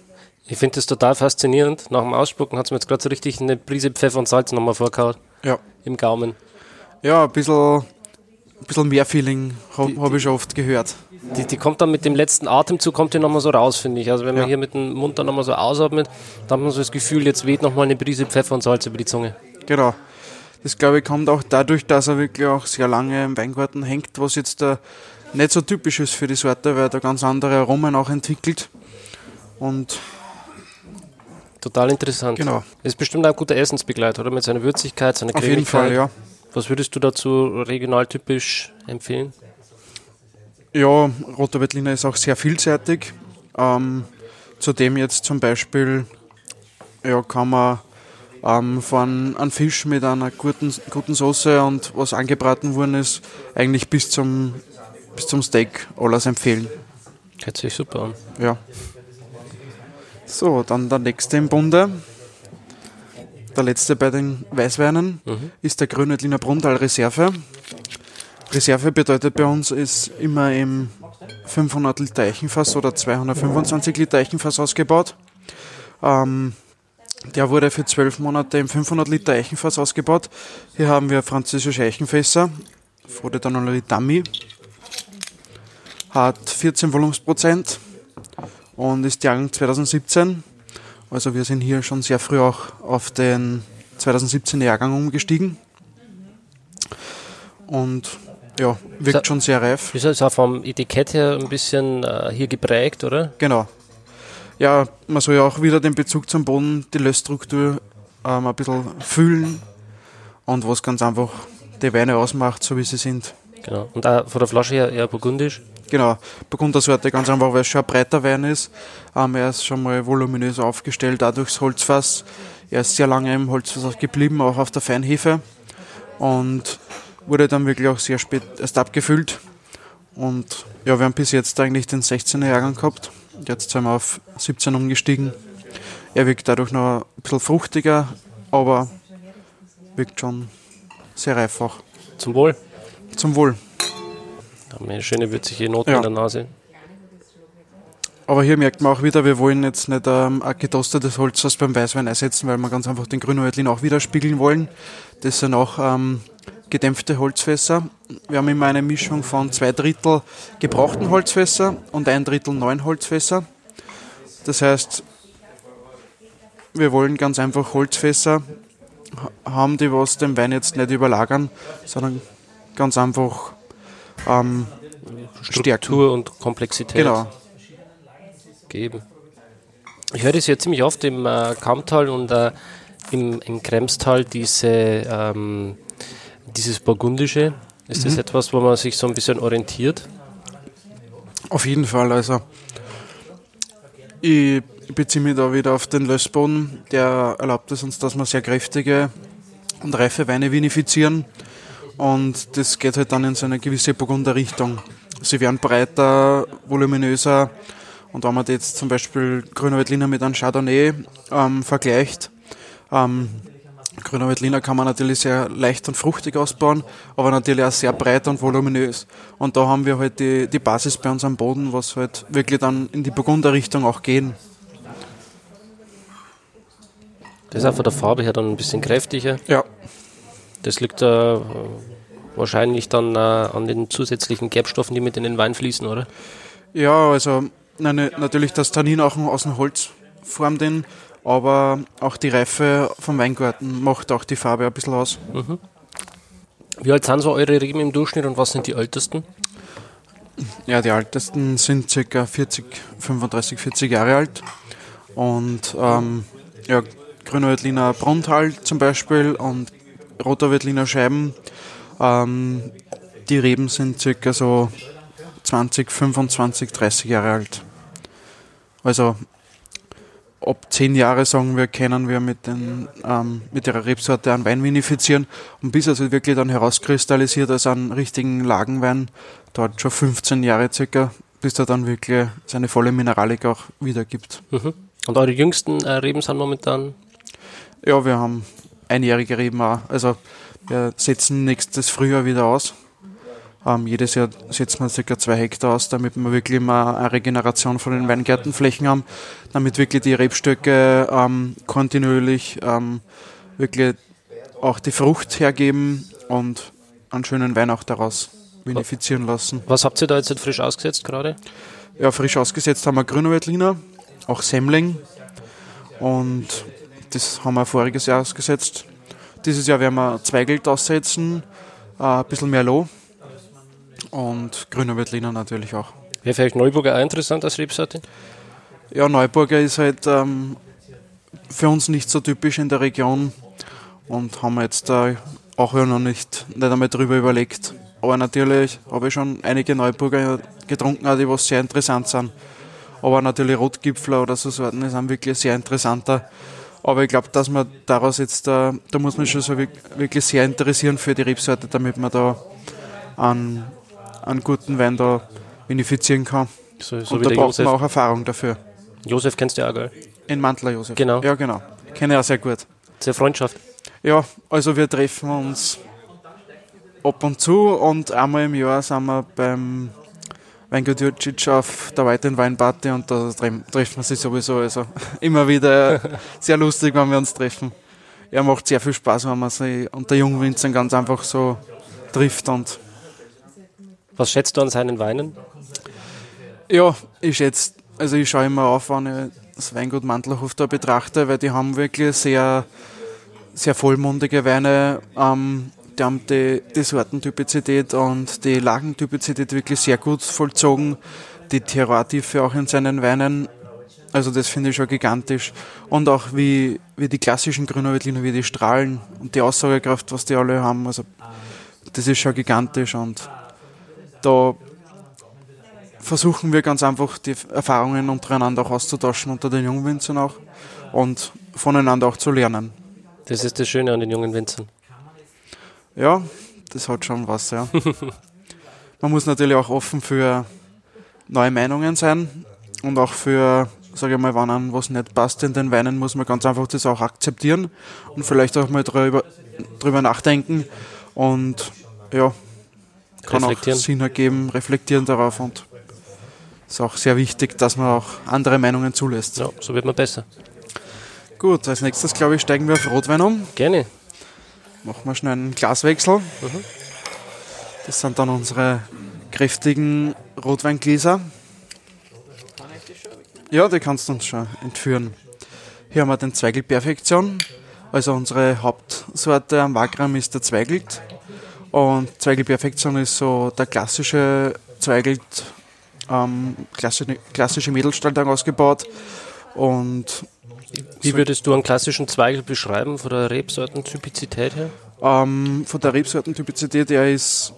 Ich finde das total faszinierend. Nach dem Ausspucken hat es mir jetzt gerade so richtig eine Prise Pfeffer und Salz nochmal vorgehauen. Ja. Im Gaumen. Ja, ein bisschen, ein bisschen mehr Feeling habe hab ich schon oft gehört. Die, die kommt dann mit dem letzten Atemzug, kommt die nochmal so raus, finde ich. Also wenn man ja. hier mit dem Mund dann nochmal so ausatmet, dann hat man so das Gefühl, jetzt weht nochmal eine Prise Pfeffer und Salz über die Zunge. Genau. Das glaube ich kommt auch dadurch, dass er wirklich auch sehr lange im Weingarten hängt, was jetzt da nicht so typisch ist für die Sorte, weil er da ganz andere Aromen auch entwickelt. Und Total interessant. Genau. Ist bestimmt ein guter Essensbegleiter, oder? Mit seiner Würzigkeit, seiner Cremigkeit. Auf jeden Fall, ja. Was würdest du dazu regional typisch empfehlen? Ja, Roter Veltliner ist auch sehr vielseitig. Ähm, zudem jetzt zum Beispiel ja, kann man ähm, von einem Fisch mit einer guten, guten Soße und was angebraten worden ist, eigentlich bis zum, bis zum Steak alles empfehlen. Hört sich super an. Ja. So, dann der nächste im Bunde der letzte bei den Weißweinen, mhm. ist der Grünwettliner Brunndal Reserve. Reserve bedeutet bei uns, ist immer im 500 Liter Eichenfass oder 225 Liter Eichenfass ausgebaut. Ähm, der wurde für zwölf Monate im 500 Liter Eichenfass ausgebaut. Hier haben wir französische Eichenfässer, Frode Danolari Dummy, hat 14 Volumensprozent und ist Jahrgang 2017. Also wir sind hier schon sehr früh auch auf den 2017 Jahrgang umgestiegen. Und ja, wirkt schon sehr reif. Ist auch vom Etikett her ein bisschen äh, hier geprägt, oder? Genau. Ja, man soll ja auch wieder den Bezug zum Boden, die Lössstruktur ähm, ein bisschen fühlen und was ganz einfach die Weine ausmacht, so wie sie sind. Genau. Und auch von der Flasche her eher burgundisch? Genau, Burgundersorte ganz einfach, weil es schon ein breiter Wein ist. Ähm, er ist schon mal voluminös aufgestellt, dadurch das Holzfass. Er ist sehr lange im Holzfass geblieben, auch auf der Feinhefe. Und wurde dann wirklich auch sehr spät erst abgefüllt. Und ja, wir haben bis jetzt eigentlich den 16er Jahrgang gehabt. Jetzt sind wir auf 17 umgestiegen. Er wirkt dadurch noch ein bisschen fruchtiger, aber wirkt schon sehr reif auch. Zum Wohl. Zum Wohl. Haben eine schöne würzige Note ja. in der Nase. Aber hier merkt man auch wieder, wir wollen jetzt nicht ähm, ein getoastetes Holzfass beim Weißwein einsetzen, weil wir ganz einfach den grünen Veltlin auch widerspiegeln wollen. Das sind auch ähm, gedämpfte Holzfässer. Wir haben immer eine Mischung von zwei Drittel gebrauchten Holzfässer und ein Drittel neuen Holzfässer. Das heißt, wir wollen ganz einfach Holzfässer haben, die was den Wein jetzt nicht überlagern, sondern ganz einfach ähm, Struktur und Komplexität genau. geben. Ich höre das ja ziemlich oft im äh, Kammtal und äh, im, im Kremstal, diese, ähm, dieses Burgundische. Ist mhm. das etwas, wo man sich so ein bisschen orientiert? Auf jeden Fall. Also, ich beziehe mich da wieder auf den Lössboden. Der erlaubt es uns, dass wir sehr kräftige und reife Weine vinifizieren. Und das geht halt dann in so eine gewisse Burgunderrichtung. Sie werden breiter, voluminöser. Und wenn man jetzt zum Beispiel Grüner Veltliner mit einem Chardonnay ähm, vergleicht, ähm, Grüner Veltliner kann man natürlich sehr leicht und fruchtig ausbauen, aber natürlich auch sehr breit und voluminös. Und da haben wir halt die, die Basis bei uns am Boden, was halt wirklich dann in die Burgunderrichtung auch gehen. Das ist von der Farbe her dann ein bisschen kräftiger. Ja. Das liegt äh, wahrscheinlich dann äh, an den zusätzlichen Gerbstoffen, die mit in den Wein fließen, oder? Ja, also nein, natürlich das Tannin auch aus dem Holz formt den, aber auch die Reife vom Weingarten macht auch die Farbe ein bisschen aus. Mhm. Wie alt sind so eure Reben im Durchschnitt und was sind die ältesten? Ja, die ältesten sind ca. 40, 35, 40 Jahre alt. Und ähm, ja, Grüner Veltliner Bruntal zum Beispiel und Roter Veltliner Scheiben. Ähm, die Reben sind ca. so 20, 25, 30 Jahre alt. Also ab 10 Jahre, sagen wir, können wir mit, den, ähm, mit der Rebsorte einen Wein vinifizieren. Und bis er sich wirklich dann herauskristallisiert als einen richtigen Lagenwein, dauert schon 15 Jahre circa, bis er dann wirklich seine volle Mineralik auch wiedergibt. Mhm. Und eure jüngsten äh, Reben sind momentan? Ja, wir haben einjährige Reben auch. Also wir setzen nächstes Frühjahr wieder aus. Ähm, jedes Jahr setzen wir ca. zwei Hektar aus, damit wir wirklich immer eine Regeneration von den Weingärtenflächen haben, damit wirklich die Rebstöcke ähm, kontinuierlich ähm, wirklich auch die Frucht hergeben und einen schönen Wein auch daraus vinifizieren lassen. Was habt ihr da jetzt frisch ausgesetzt gerade? Ja, frisch ausgesetzt haben wir Grüner Veltliner, auch Semmling und das haben wir voriges Jahr ausgesetzt. Dieses Jahr werden wir Zweigelt aussetzen, äh, ein bisschen Merlot und Grüner Veltliner natürlich auch. Wäre vielleicht Neuburger auch interessant als Rebsorte? Ja, Neuburger ist halt ähm, für uns nicht so typisch in der Region und haben wir jetzt äh, auch ja noch nicht, nicht einmal drüber überlegt. Aber natürlich habe ich schon einige Neuburger getrunken, die was sehr interessant sind. Aber natürlich Rotgipfler oder so Sorten sind wirklich sehr interessanter. Aber ich glaube, dass man daraus jetzt, da, da muss man schon so wirklich sehr interessieren für die Rebsorte, damit man da einen, einen guten Wein da vinifizieren kann. So, so Und da braucht Josef. man auch Erfahrung dafür. Josef kennst du ja auch, gell? In Mantler Josef. Genau. Ja, genau. Kenne ich auch sehr gut. Sehr Freundschaft. Ja, also wir treffen uns ab und zu und einmal im Jahr sind wir beim Weingut auf der weiteren Weinparty und da treffen wir sich sowieso. Also immer wieder sehr lustig, wenn wir uns treffen. Er macht sehr viel Spaß, wenn man sich unter Jungwinzern ganz einfach so trifft. Und Was schätzt du an seinen Weinen? Ja, ich schätze, also ich schaue immer auf, wenn ich das Weingut Mantlerhof da betrachte, weil die haben wirklich sehr, sehr vollmundige Weine. Ähm, die die, Sortentypizität und die Lagentypizität wirklich sehr gut vollzogen. Die Terroirtiefe auch in seinen Weinen. Also das finde ich schon gigantisch. Und auch wie, wie die klassischen Grüner wie die strahlen und die Aussagekraft, was die alle haben. Also das ist schon gigantisch und da versuchen wir ganz einfach die Erfahrungen untereinander auch auszutauschen unter den Jungwinzern auch und voneinander auch zu lernen. Das ist das Schöne an den jungen Winzern. Ja, das hat schon was, ja. Man muss natürlich auch offen für neue Meinungen sein und auch für, sage ich mal, wenn einem was nicht passt in den Weinen, muss man ganz einfach das auch akzeptieren und vielleicht auch mal drüber, drüber nachdenken und ja, kann auch Sinn ergeben, reflektieren darauf und es ist auch sehr wichtig, dass man auch andere Meinungen zulässt. Ja, so wird man besser. Gut, als nächstes glaube ich steigen wir auf Rotwein um. Gerne. Machen wir schnell einen Glaswechsel. Mhm. Das sind dann unsere kräftigen Rotweingläser. Ja, die kannst du uns schon entführen. Hier haben wir den Zweigel Perfektion. Also unsere Hauptsorte am Wagram ist der Zweigelt. Und Zweigel Perfektion ist so der klassische Zweigelt, ähm, klassische, klassische Mädelstalltang ausgebaut. Und wie würdest du einen klassischen Zweigel beschreiben von der Rebsortentypizität her? Ähm, von der Rebsortentypizität her ist,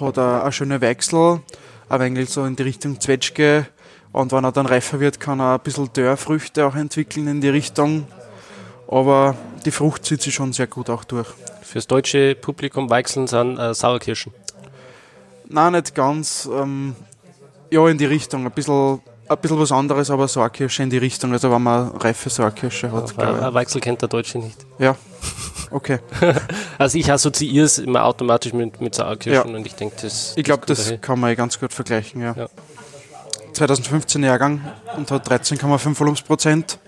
hat er eine schöne Wechsel, ein wenig so in die Richtung Zwetschge. Und wenn er dann reifer wird, kann er ein bisschen Dörrfrüchte auch entwickeln in die Richtung. Aber die Frucht zieht sich schon sehr gut auch durch. Fürs deutsche Publikum Weichseln sind äh, Sauerkirschen. Nein, nicht ganz. Ähm, ja, in die Richtung. Ein bisschen, ein bisschen was anderes, aber Sauerkirsche in die Richtung. Also wenn man reife Sauerkirsche hat. Ja, ein Weichsel kennt der Deutsche nicht. Ja, okay. also ich assoziiere es immer automatisch mit, mit Sauerkirschen ja. und ich denke, das Ich glaube, das dahin. kann man eh ganz gut vergleichen, ja. ja. 2015 Jahrgang und hat 13,5 Volumensprozent.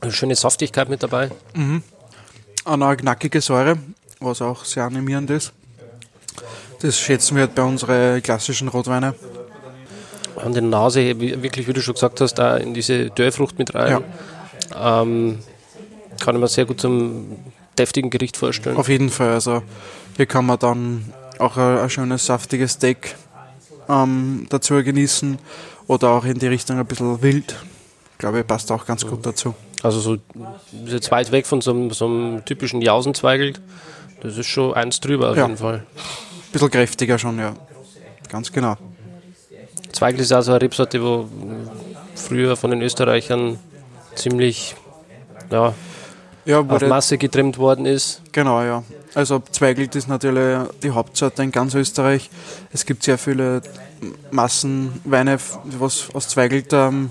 Eine schöne Saftigkeit mit dabei. Mhm. Eine knackige Säure, was auch sehr animierend ist. Das schätzen wir halt bei unseren klassischen Rotweinen. An der Nase, wirklich, wie du schon gesagt hast, da in diese Dörrfrucht mit rein. Ja. Ähm, kann ich mir sehr gut zum deftigen Gericht vorstellen. Auf jeden Fall. Also hier kann man dann auch ein, ein schönes saftiges Steak ähm, dazu genießen oder auch in die Richtung ein bisschen wild. Ich glaube, passt auch ganz gut dazu. Also so ist jetzt weit weg von so einem, so einem typischen Jausenzweigelt. Das ist schon eins drüber auf ja. jeden Fall. Ein bisschen kräftiger schon, ja. Ganz genau. Zweigel ist auch so eine Rebsorte, wo früher von den Österreichern ziemlich ja, ja, auf Masse getrimmt worden ist. Genau, ja. Also Zweigelt ist natürlich die Hauptsorte in ganz Österreich. Es gibt sehr viele Massenweine, was aus Zweigelt ähm,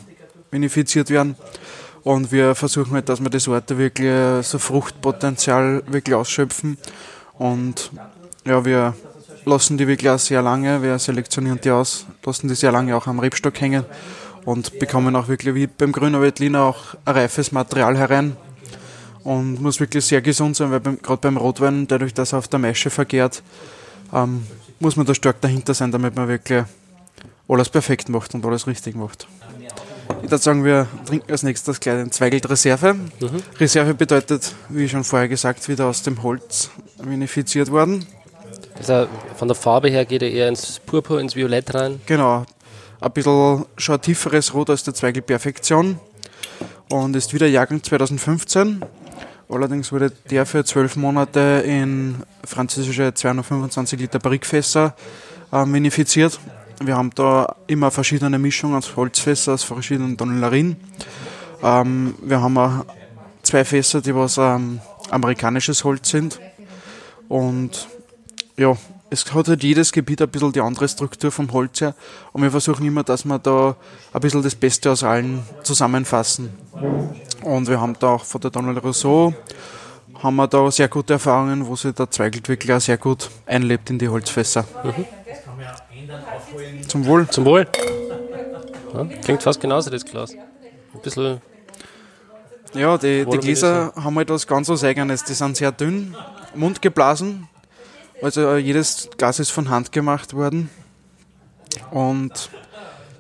vinifiziert werden. Und wir versuchen halt, dass wir die Sorte wirklich so Fruchtpotenzial wirklich ausschöpfen. Und ja, wir lassen die wirklich auch sehr lange, wir selektionieren die aus, lassen die sehr lange auch am Rebstock hängen und bekommen auch wirklich wie beim Grüner Veltliner auch ein reifes Material herein. Und muss wirklich sehr gesund sein, weil gerade beim Rotwein, dadurch, dass er auf der Maische vergärt, ähm, muss man da stark dahinter sein, damit man wirklich alles perfekt macht und alles richtig macht. Ich würde sagen, wir trinken als nächstes gleich den Zweigelt Reserve. Mhm. Reserve bedeutet, wie schon vorher gesagt, wieder aus dem Holz vinifiziert worden. Also von der Farbe her geht er eher ins Purpur, ins Violett rein. Genau. Ein bisschen schon ein tieferes Rot als der Zweigel Perfektion. Und ist wieder Jahrgang 2015. Allerdings wurde der für zwölf Monate in französische 225 Liter Barrikfässer ähm, vinifiziert. Wir haben da immer verschiedene Mischungen aus Holzfässer, aus verschiedenen Tonellerien. Ähm, wir haben auch zwei Fässer, die was ähm, amerikanisches Holz sind. Und ja, es hat halt jedes Gebiet ein bisschen die andere Struktur vom Holz her. Und wir versuchen immer, dass wir da ein bisschen das Beste aus allen zusammenfassen. Und wir haben da auch von der Donald Rousseau haben wir da sehr gute Erfahrungen, wo sich der Zweigelt wirklich auch sehr gut einlebt in die Holzfässer. Mhm. Zum Wohl. Zum Wohl. Ja, klingt fast genauso, das Glas. Ein bisschen. Ja, die, die Gläser haben halt was ganz was Eigenes. Die sind sehr dünn, mundgeblasen, also äh, jedes Glas ist von Hand gemacht worden. Und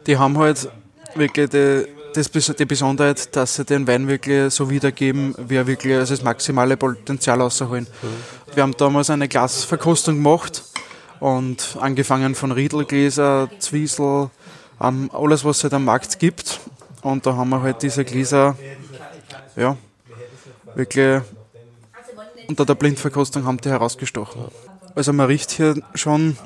die haben halt wirklich die, das, die Besonderheit, dass sie den Wein wirklich so wiedergeben, wie er wirklich also das maximale Potenzial rausholen. Mhm. Wir haben damals eine Glasverkostung gemacht und angefangen von Riedelgläser, Zwiesel, ähm, alles was es halt am Markt gibt. Und da haben wir halt diese Gläser, ja, wirklich unter der Blindverkostung haben die herausgestochen. Also man riecht hier schon,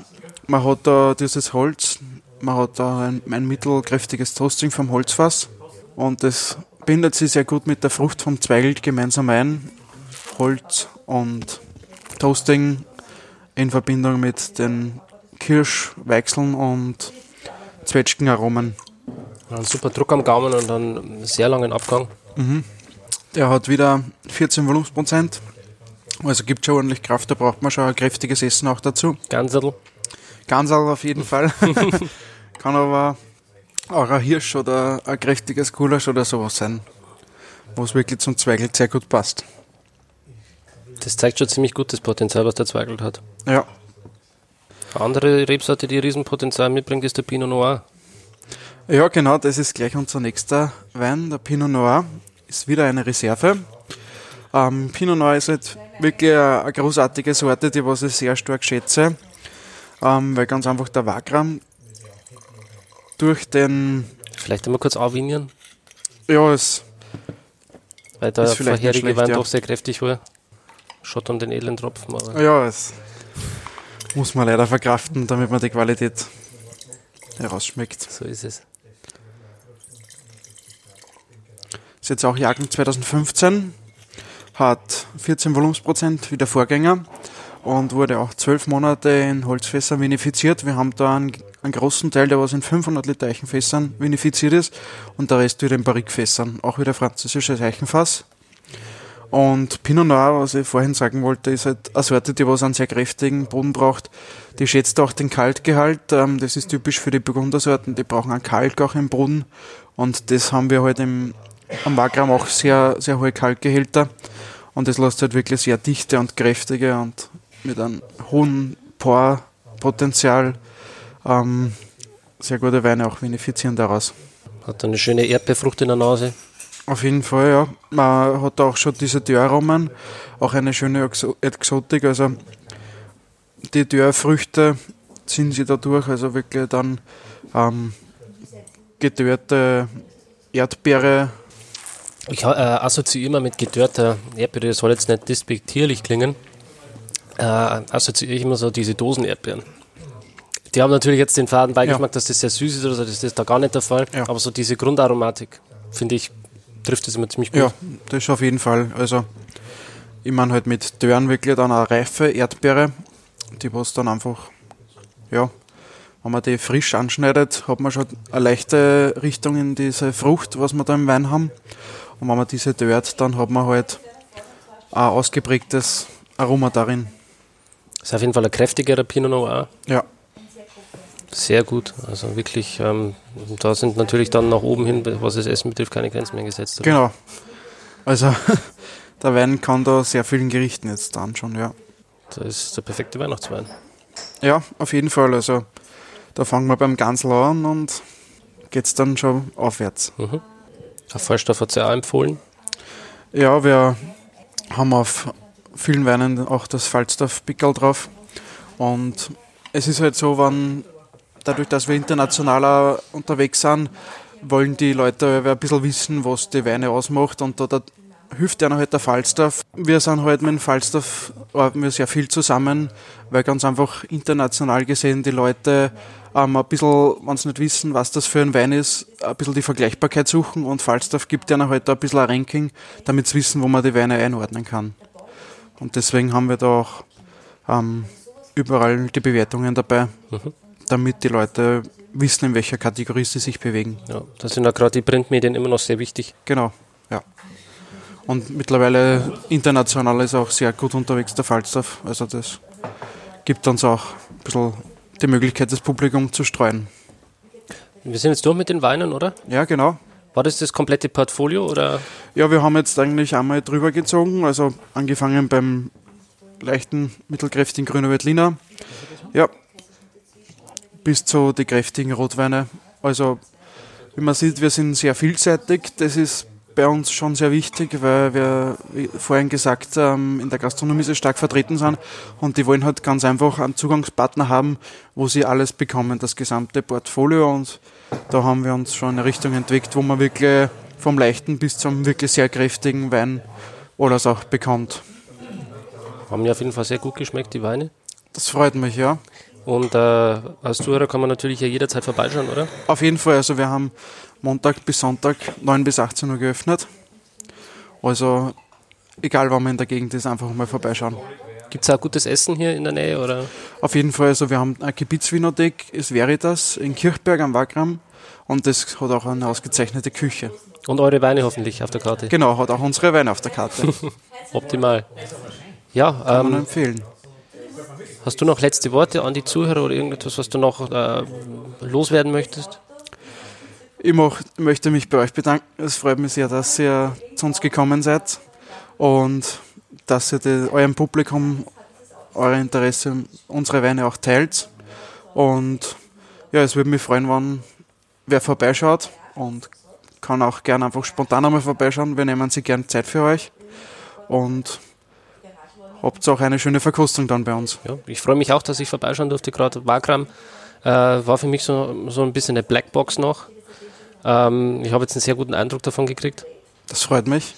man hat da dieses Holz, man hat da ein, ein mittelkräftiges Toasting vom Holzfass und das bindet sich sehr gut mit der Frucht vom Zweigelt gemeinsam ein. Holz und Toasting in Verbindung mit den Kirschweichseln und Zwetschgenaromen. Ein super Druck am Gaumen und einen sehr langen Abgang. Mhm. Der hat wieder 14 Volumensprozent. Also gibt schon ordentlich Kraft, da braucht man schon ein kräftiges Essen auch dazu. Ganserl. Ganserl auf jeden Fall. Kann aber auch ein Hirsch oder ein kräftiges Gulasch oder sowas sein, wo es wirklich zum Zweigel sehr gut passt. Das zeigt schon ziemlich gut das Potenzial, was der Zweigel hat. Ja. Eine andere Rebsorte, die Riesenpotenzial mitbringt, ist der Pinot Noir. Ja, genau, das ist gleich unser nächster Wein. Der Pinot Noir ist wieder eine Reserve. Ähm, Pinot Noir ist halt wirklich eine, eine großartige Sorte, die was ich sehr stark schätze, ähm, weil ganz einfach der Wagram durch den. Vielleicht einmal kurz aufwinieren. Ja, es. Weil der vorherige Wein ja. doch sehr kräftig war. Schott um den edlen Tropfen. Aber. Ja, es muss man leider verkraften, damit man die Qualität herausschmeckt. So ist es. Ist jetzt auch Jagen 2015 hat 14 Volumensprozent wie der Vorgänger und wurde auch zwölf Monate in Holzfässern vinifiziert. Wir haben da einen, einen großen Teil, der was in 500 Liter Eichenfässern vinifiziert ist und der Rest wieder in Barrikfässern, auch wieder französisches Eichenfass. Und Pinot Noir, was ich vorhin sagen wollte, ist halt eine Sorte, die was einen sehr kräftigen Boden braucht. Die schätzt auch den Kalkgehalt. Ähm, das ist typisch für die Burgundersorten. Die brauchen einen Kalk auch im Boden. Und das haben wir halt im, am Wagram auch sehr, sehr hohe Kalkgehälter. Und das lässt halt wirklich sehr dichte und kräftige und mit einem hohen Porpotenzial ähm, sehr gute Weine auch vinifizieren daraus. Hat eine schöne Erdbeerfrucht in der Nase. Auf jeden Fall, ja. Man hat auch schon diese Dörraromen, auch eine schöne Exotik. Also die Dörrfrüchte ziehen sie dadurch, also wirklich dann ähm, gedörrte Erdbeere. Ich äh, assoziiere immer mit gedörrter Erdbeere, das soll jetzt nicht despektierlich klingen, äh, assoziiere ich immer so diese Dosenerdbeeren. Die haben natürlich jetzt den faden Beigeschmack, ja. dass das sehr süß ist, oder so, das ist da gar nicht der Fall. Ja. Aber so diese Grundaromatik, finde ich, trifft das immer ziemlich gut. Ja, das auf jeden Fall. Also, ich meine halt mit Dörren wirklich dann eine reife Erdbeere, die was dann einfach, ja, wenn man die frisch anschneidet, hat man schon eine leichte Richtung in diese Frucht, was wir da im Wein haben. Und wenn man diese dört, dann hat man halt ein ausgeprägtes Aroma darin. Das ist auf jeden Fall ein kräftigerer Pinot Noir. Ja. Sehr gut. Also wirklich, ähm, da sind natürlich dann nach oben hin, was das Essen betrifft, keine Grenzen mehr gesetzt. Oder? Genau. Also der Wein kann da sehr vielen Gerichten jetzt dann schon, ja. Das ist der perfekte Weihnachtswein. Ja, auf jeden Fall. Also da fangen wir beim Gansel an und geht es dann schon aufwärts. Mhm. Herr Fallstoff hat es ja auch empfohlen. Ja, wir haben auf vielen Weinen auch das Falstaff-Pickel drauf. Und es ist halt so, wenn dadurch, dass wir internationaler unterwegs sind, wollen die Leute ein bisschen wissen, was die Weine ausmacht und da, da hilft einer halt der Falstaff. Wir sind halt mit dem Falstaff, arbeiten wir sehr viel zusammen, weil ganz einfach international gesehen die Leute ähm, ein bisschen, wenn sie nicht wissen, was das für ein Wein ist, ein bisschen die Vergleichbarkeit suchen und Falstaff gibt einer halt ein bisschen ein Ranking, damit sie wissen, wo man die Weine einordnen kann. Und deswegen haben wir da auch ähm, überall die Bewertungen dabei. Mhm damit die Leute wissen, in welcher Kategorie sie sich bewegen. Ja, da sind ja gerade die Printmedien immer noch sehr wichtig. Genau, ja. Und mittlerweile international ist auch sehr gut unterwegs der Falstaff. Also das gibt uns auch ein bisschen die Möglichkeit, das Publikum zu streuen. Wir sind jetzt durch mit den Weinen, oder? Ja, genau. War das das komplette Portfolio oder? Ja, wir haben jetzt eigentlich einmal drüber gezogen, also angefangen beim leichten, mittelkräftigen Grüner Veltliner. Ja, bis zu die kräftigen Rotweine. Also, wie man sieht, wir sind sehr vielseitig. Das ist bei uns schon sehr wichtig, weil wir, wie vorhin gesagt, ähm, in der Gastronomie sehr stark vertreten sind und die wollen halt ganz einfach einen Zugangspartner haben, wo sie alles bekommen, das gesamte Portfolio und da haben wir uns schon eine Richtung entwickelt, wo man wirklich vom leichten bis zum wirklich sehr kräftigen Wein alles auch bekommt. Haben mir auf jeden Fall sehr gut geschmeckt, die Weine. Das freut mich, ja. Und äh, als Zuhörer kann man natürlich ja jederzeit vorbeischauen, oder? Auf jeden Fall. Also wir haben Montag bis Sonntag 9 bis 18 Uhr geöffnet. Also egal, wann man in der Gegend ist, einfach mal vorbeischauen. Gibt es auch gutes Essen hier in der Nähe? Oder? Auf jeden Fall. Also wir haben eine Gebietswinothek, ist Veritas in Kirchberg am Wagram. Und das hat auch eine ausgezeichnete Küche. Und eure Weine hoffentlich auf der Karte? Genau, hat auch unsere Weine auf der Karte. Optimal. Ja, Kann ähm, man empfehlen. Hast du noch letzte Worte an die Zuhörer oder irgendetwas, was du noch äh, loswerden möchtest? Ich möchte mich bei euch bedanken. Es freut mich sehr, dass ihr zu uns gekommen seid und dass ihr die, eurem Publikum euer Interesse unsere Weine auch teilt. Und ja, es würde mich freuen, wenn wer vorbeischaut und kann auch gerne einfach spontan einmal vorbeischauen. Wir nehmen sie gerne Zeit für euch. Und habt auch eine schöne Verkostung dann bei uns. Ja, ich freue mich auch, dass ich vorbeischauen durfte. Gerade Wagram äh, war für mich so, so ein bisschen eine Blackbox noch. Ähm, ich habe jetzt einen sehr guten Eindruck davon gekriegt. Das freut mich.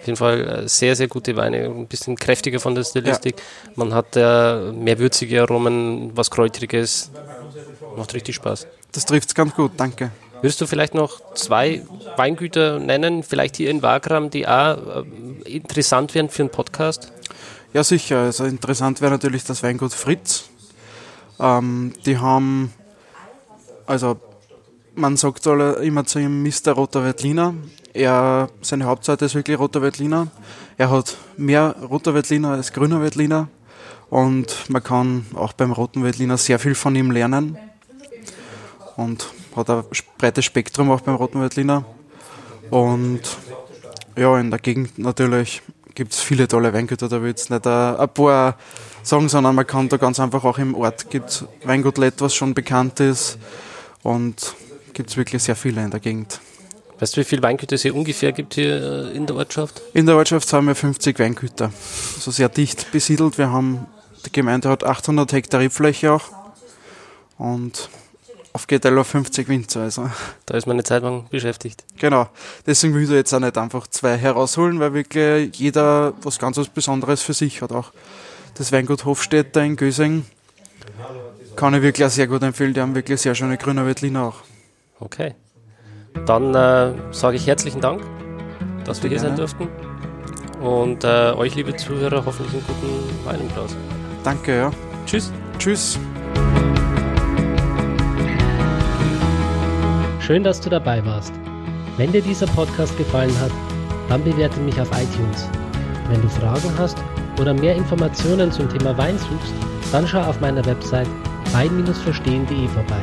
Auf jeden Fall äh, sehr, sehr gute Weine, ein bisschen kräftiger von der Stilistik. Ja. Man hat äh, mehr würzige Aromen, was Kräutriges. Macht richtig Spaß. Das trifft es ganz gut, danke. Würdest du vielleicht noch zwei Weingüter nennen, vielleicht hier in Wagram, die auch äh, interessant wären für einen Podcast? Ja, sicher. Also interessant wäre natürlich das Weingut Fritz. Ähm, die haben, also man sagt immer zu ihm Mr. Roter Veltliner. Er, seine Hauptseite ist wirklich Roter Veltliner. Er hat mehr Roter Veltliner als Grüner Veltliner. Und man kann auch beim Roten Veltliner sehr viel von ihm lernen. Und hat ein breites Spektrum auch beim Roten Veltliner. Und ja, in der Gegend natürlich gibt es viele tolle Weingüter. Da will jetzt nicht ein, ein paar sagen, sondern man kann da ganz einfach auch im Ort gibt Weingut Lett, was schon bekannt ist. Und gibt es wirklich sehr viele in der Gegend. Weißt du, wie viele Weingüter es hier ungefähr gibt hier äh, in der Ortschaft? In der Ortschaft haben wir 50 Weingüter. Also sehr dicht besiedelt. Wir haben, die Gemeinde hat 800 Hektar Rebfläche auch. Und auf GTL auf 50 Winzer. Also. Da ist man eine Zeit lang beschäftigt. Genau. Deswegen will ich jetzt auch nicht einfach zwei herausholen, weil wirklich jeder was ganz was Besonderes für sich hat. Auch das Weingut Hofstädter in Gösing kann ich wirklich auch sehr gut empfehlen. Die haben wirklich sehr schöne grüne Veltliner auch. Okay. Dann äh, sage ich herzlichen Dank, dass wir hier sein durften. Und äh, euch, liebe Zuhörer, hoffentlich einen guten Wein im Glas. Danke, ja. Tschüss. Tschüss. Schön, dass du dabei warst. Wenn dir dieser Podcast gefallen hat, dann bewerte mich auf iTunes. Wenn du Fragen hast oder mehr Informationen zum Thema Wein suchst, dann schau auf meiner Website wein-verstehen.de vorbei.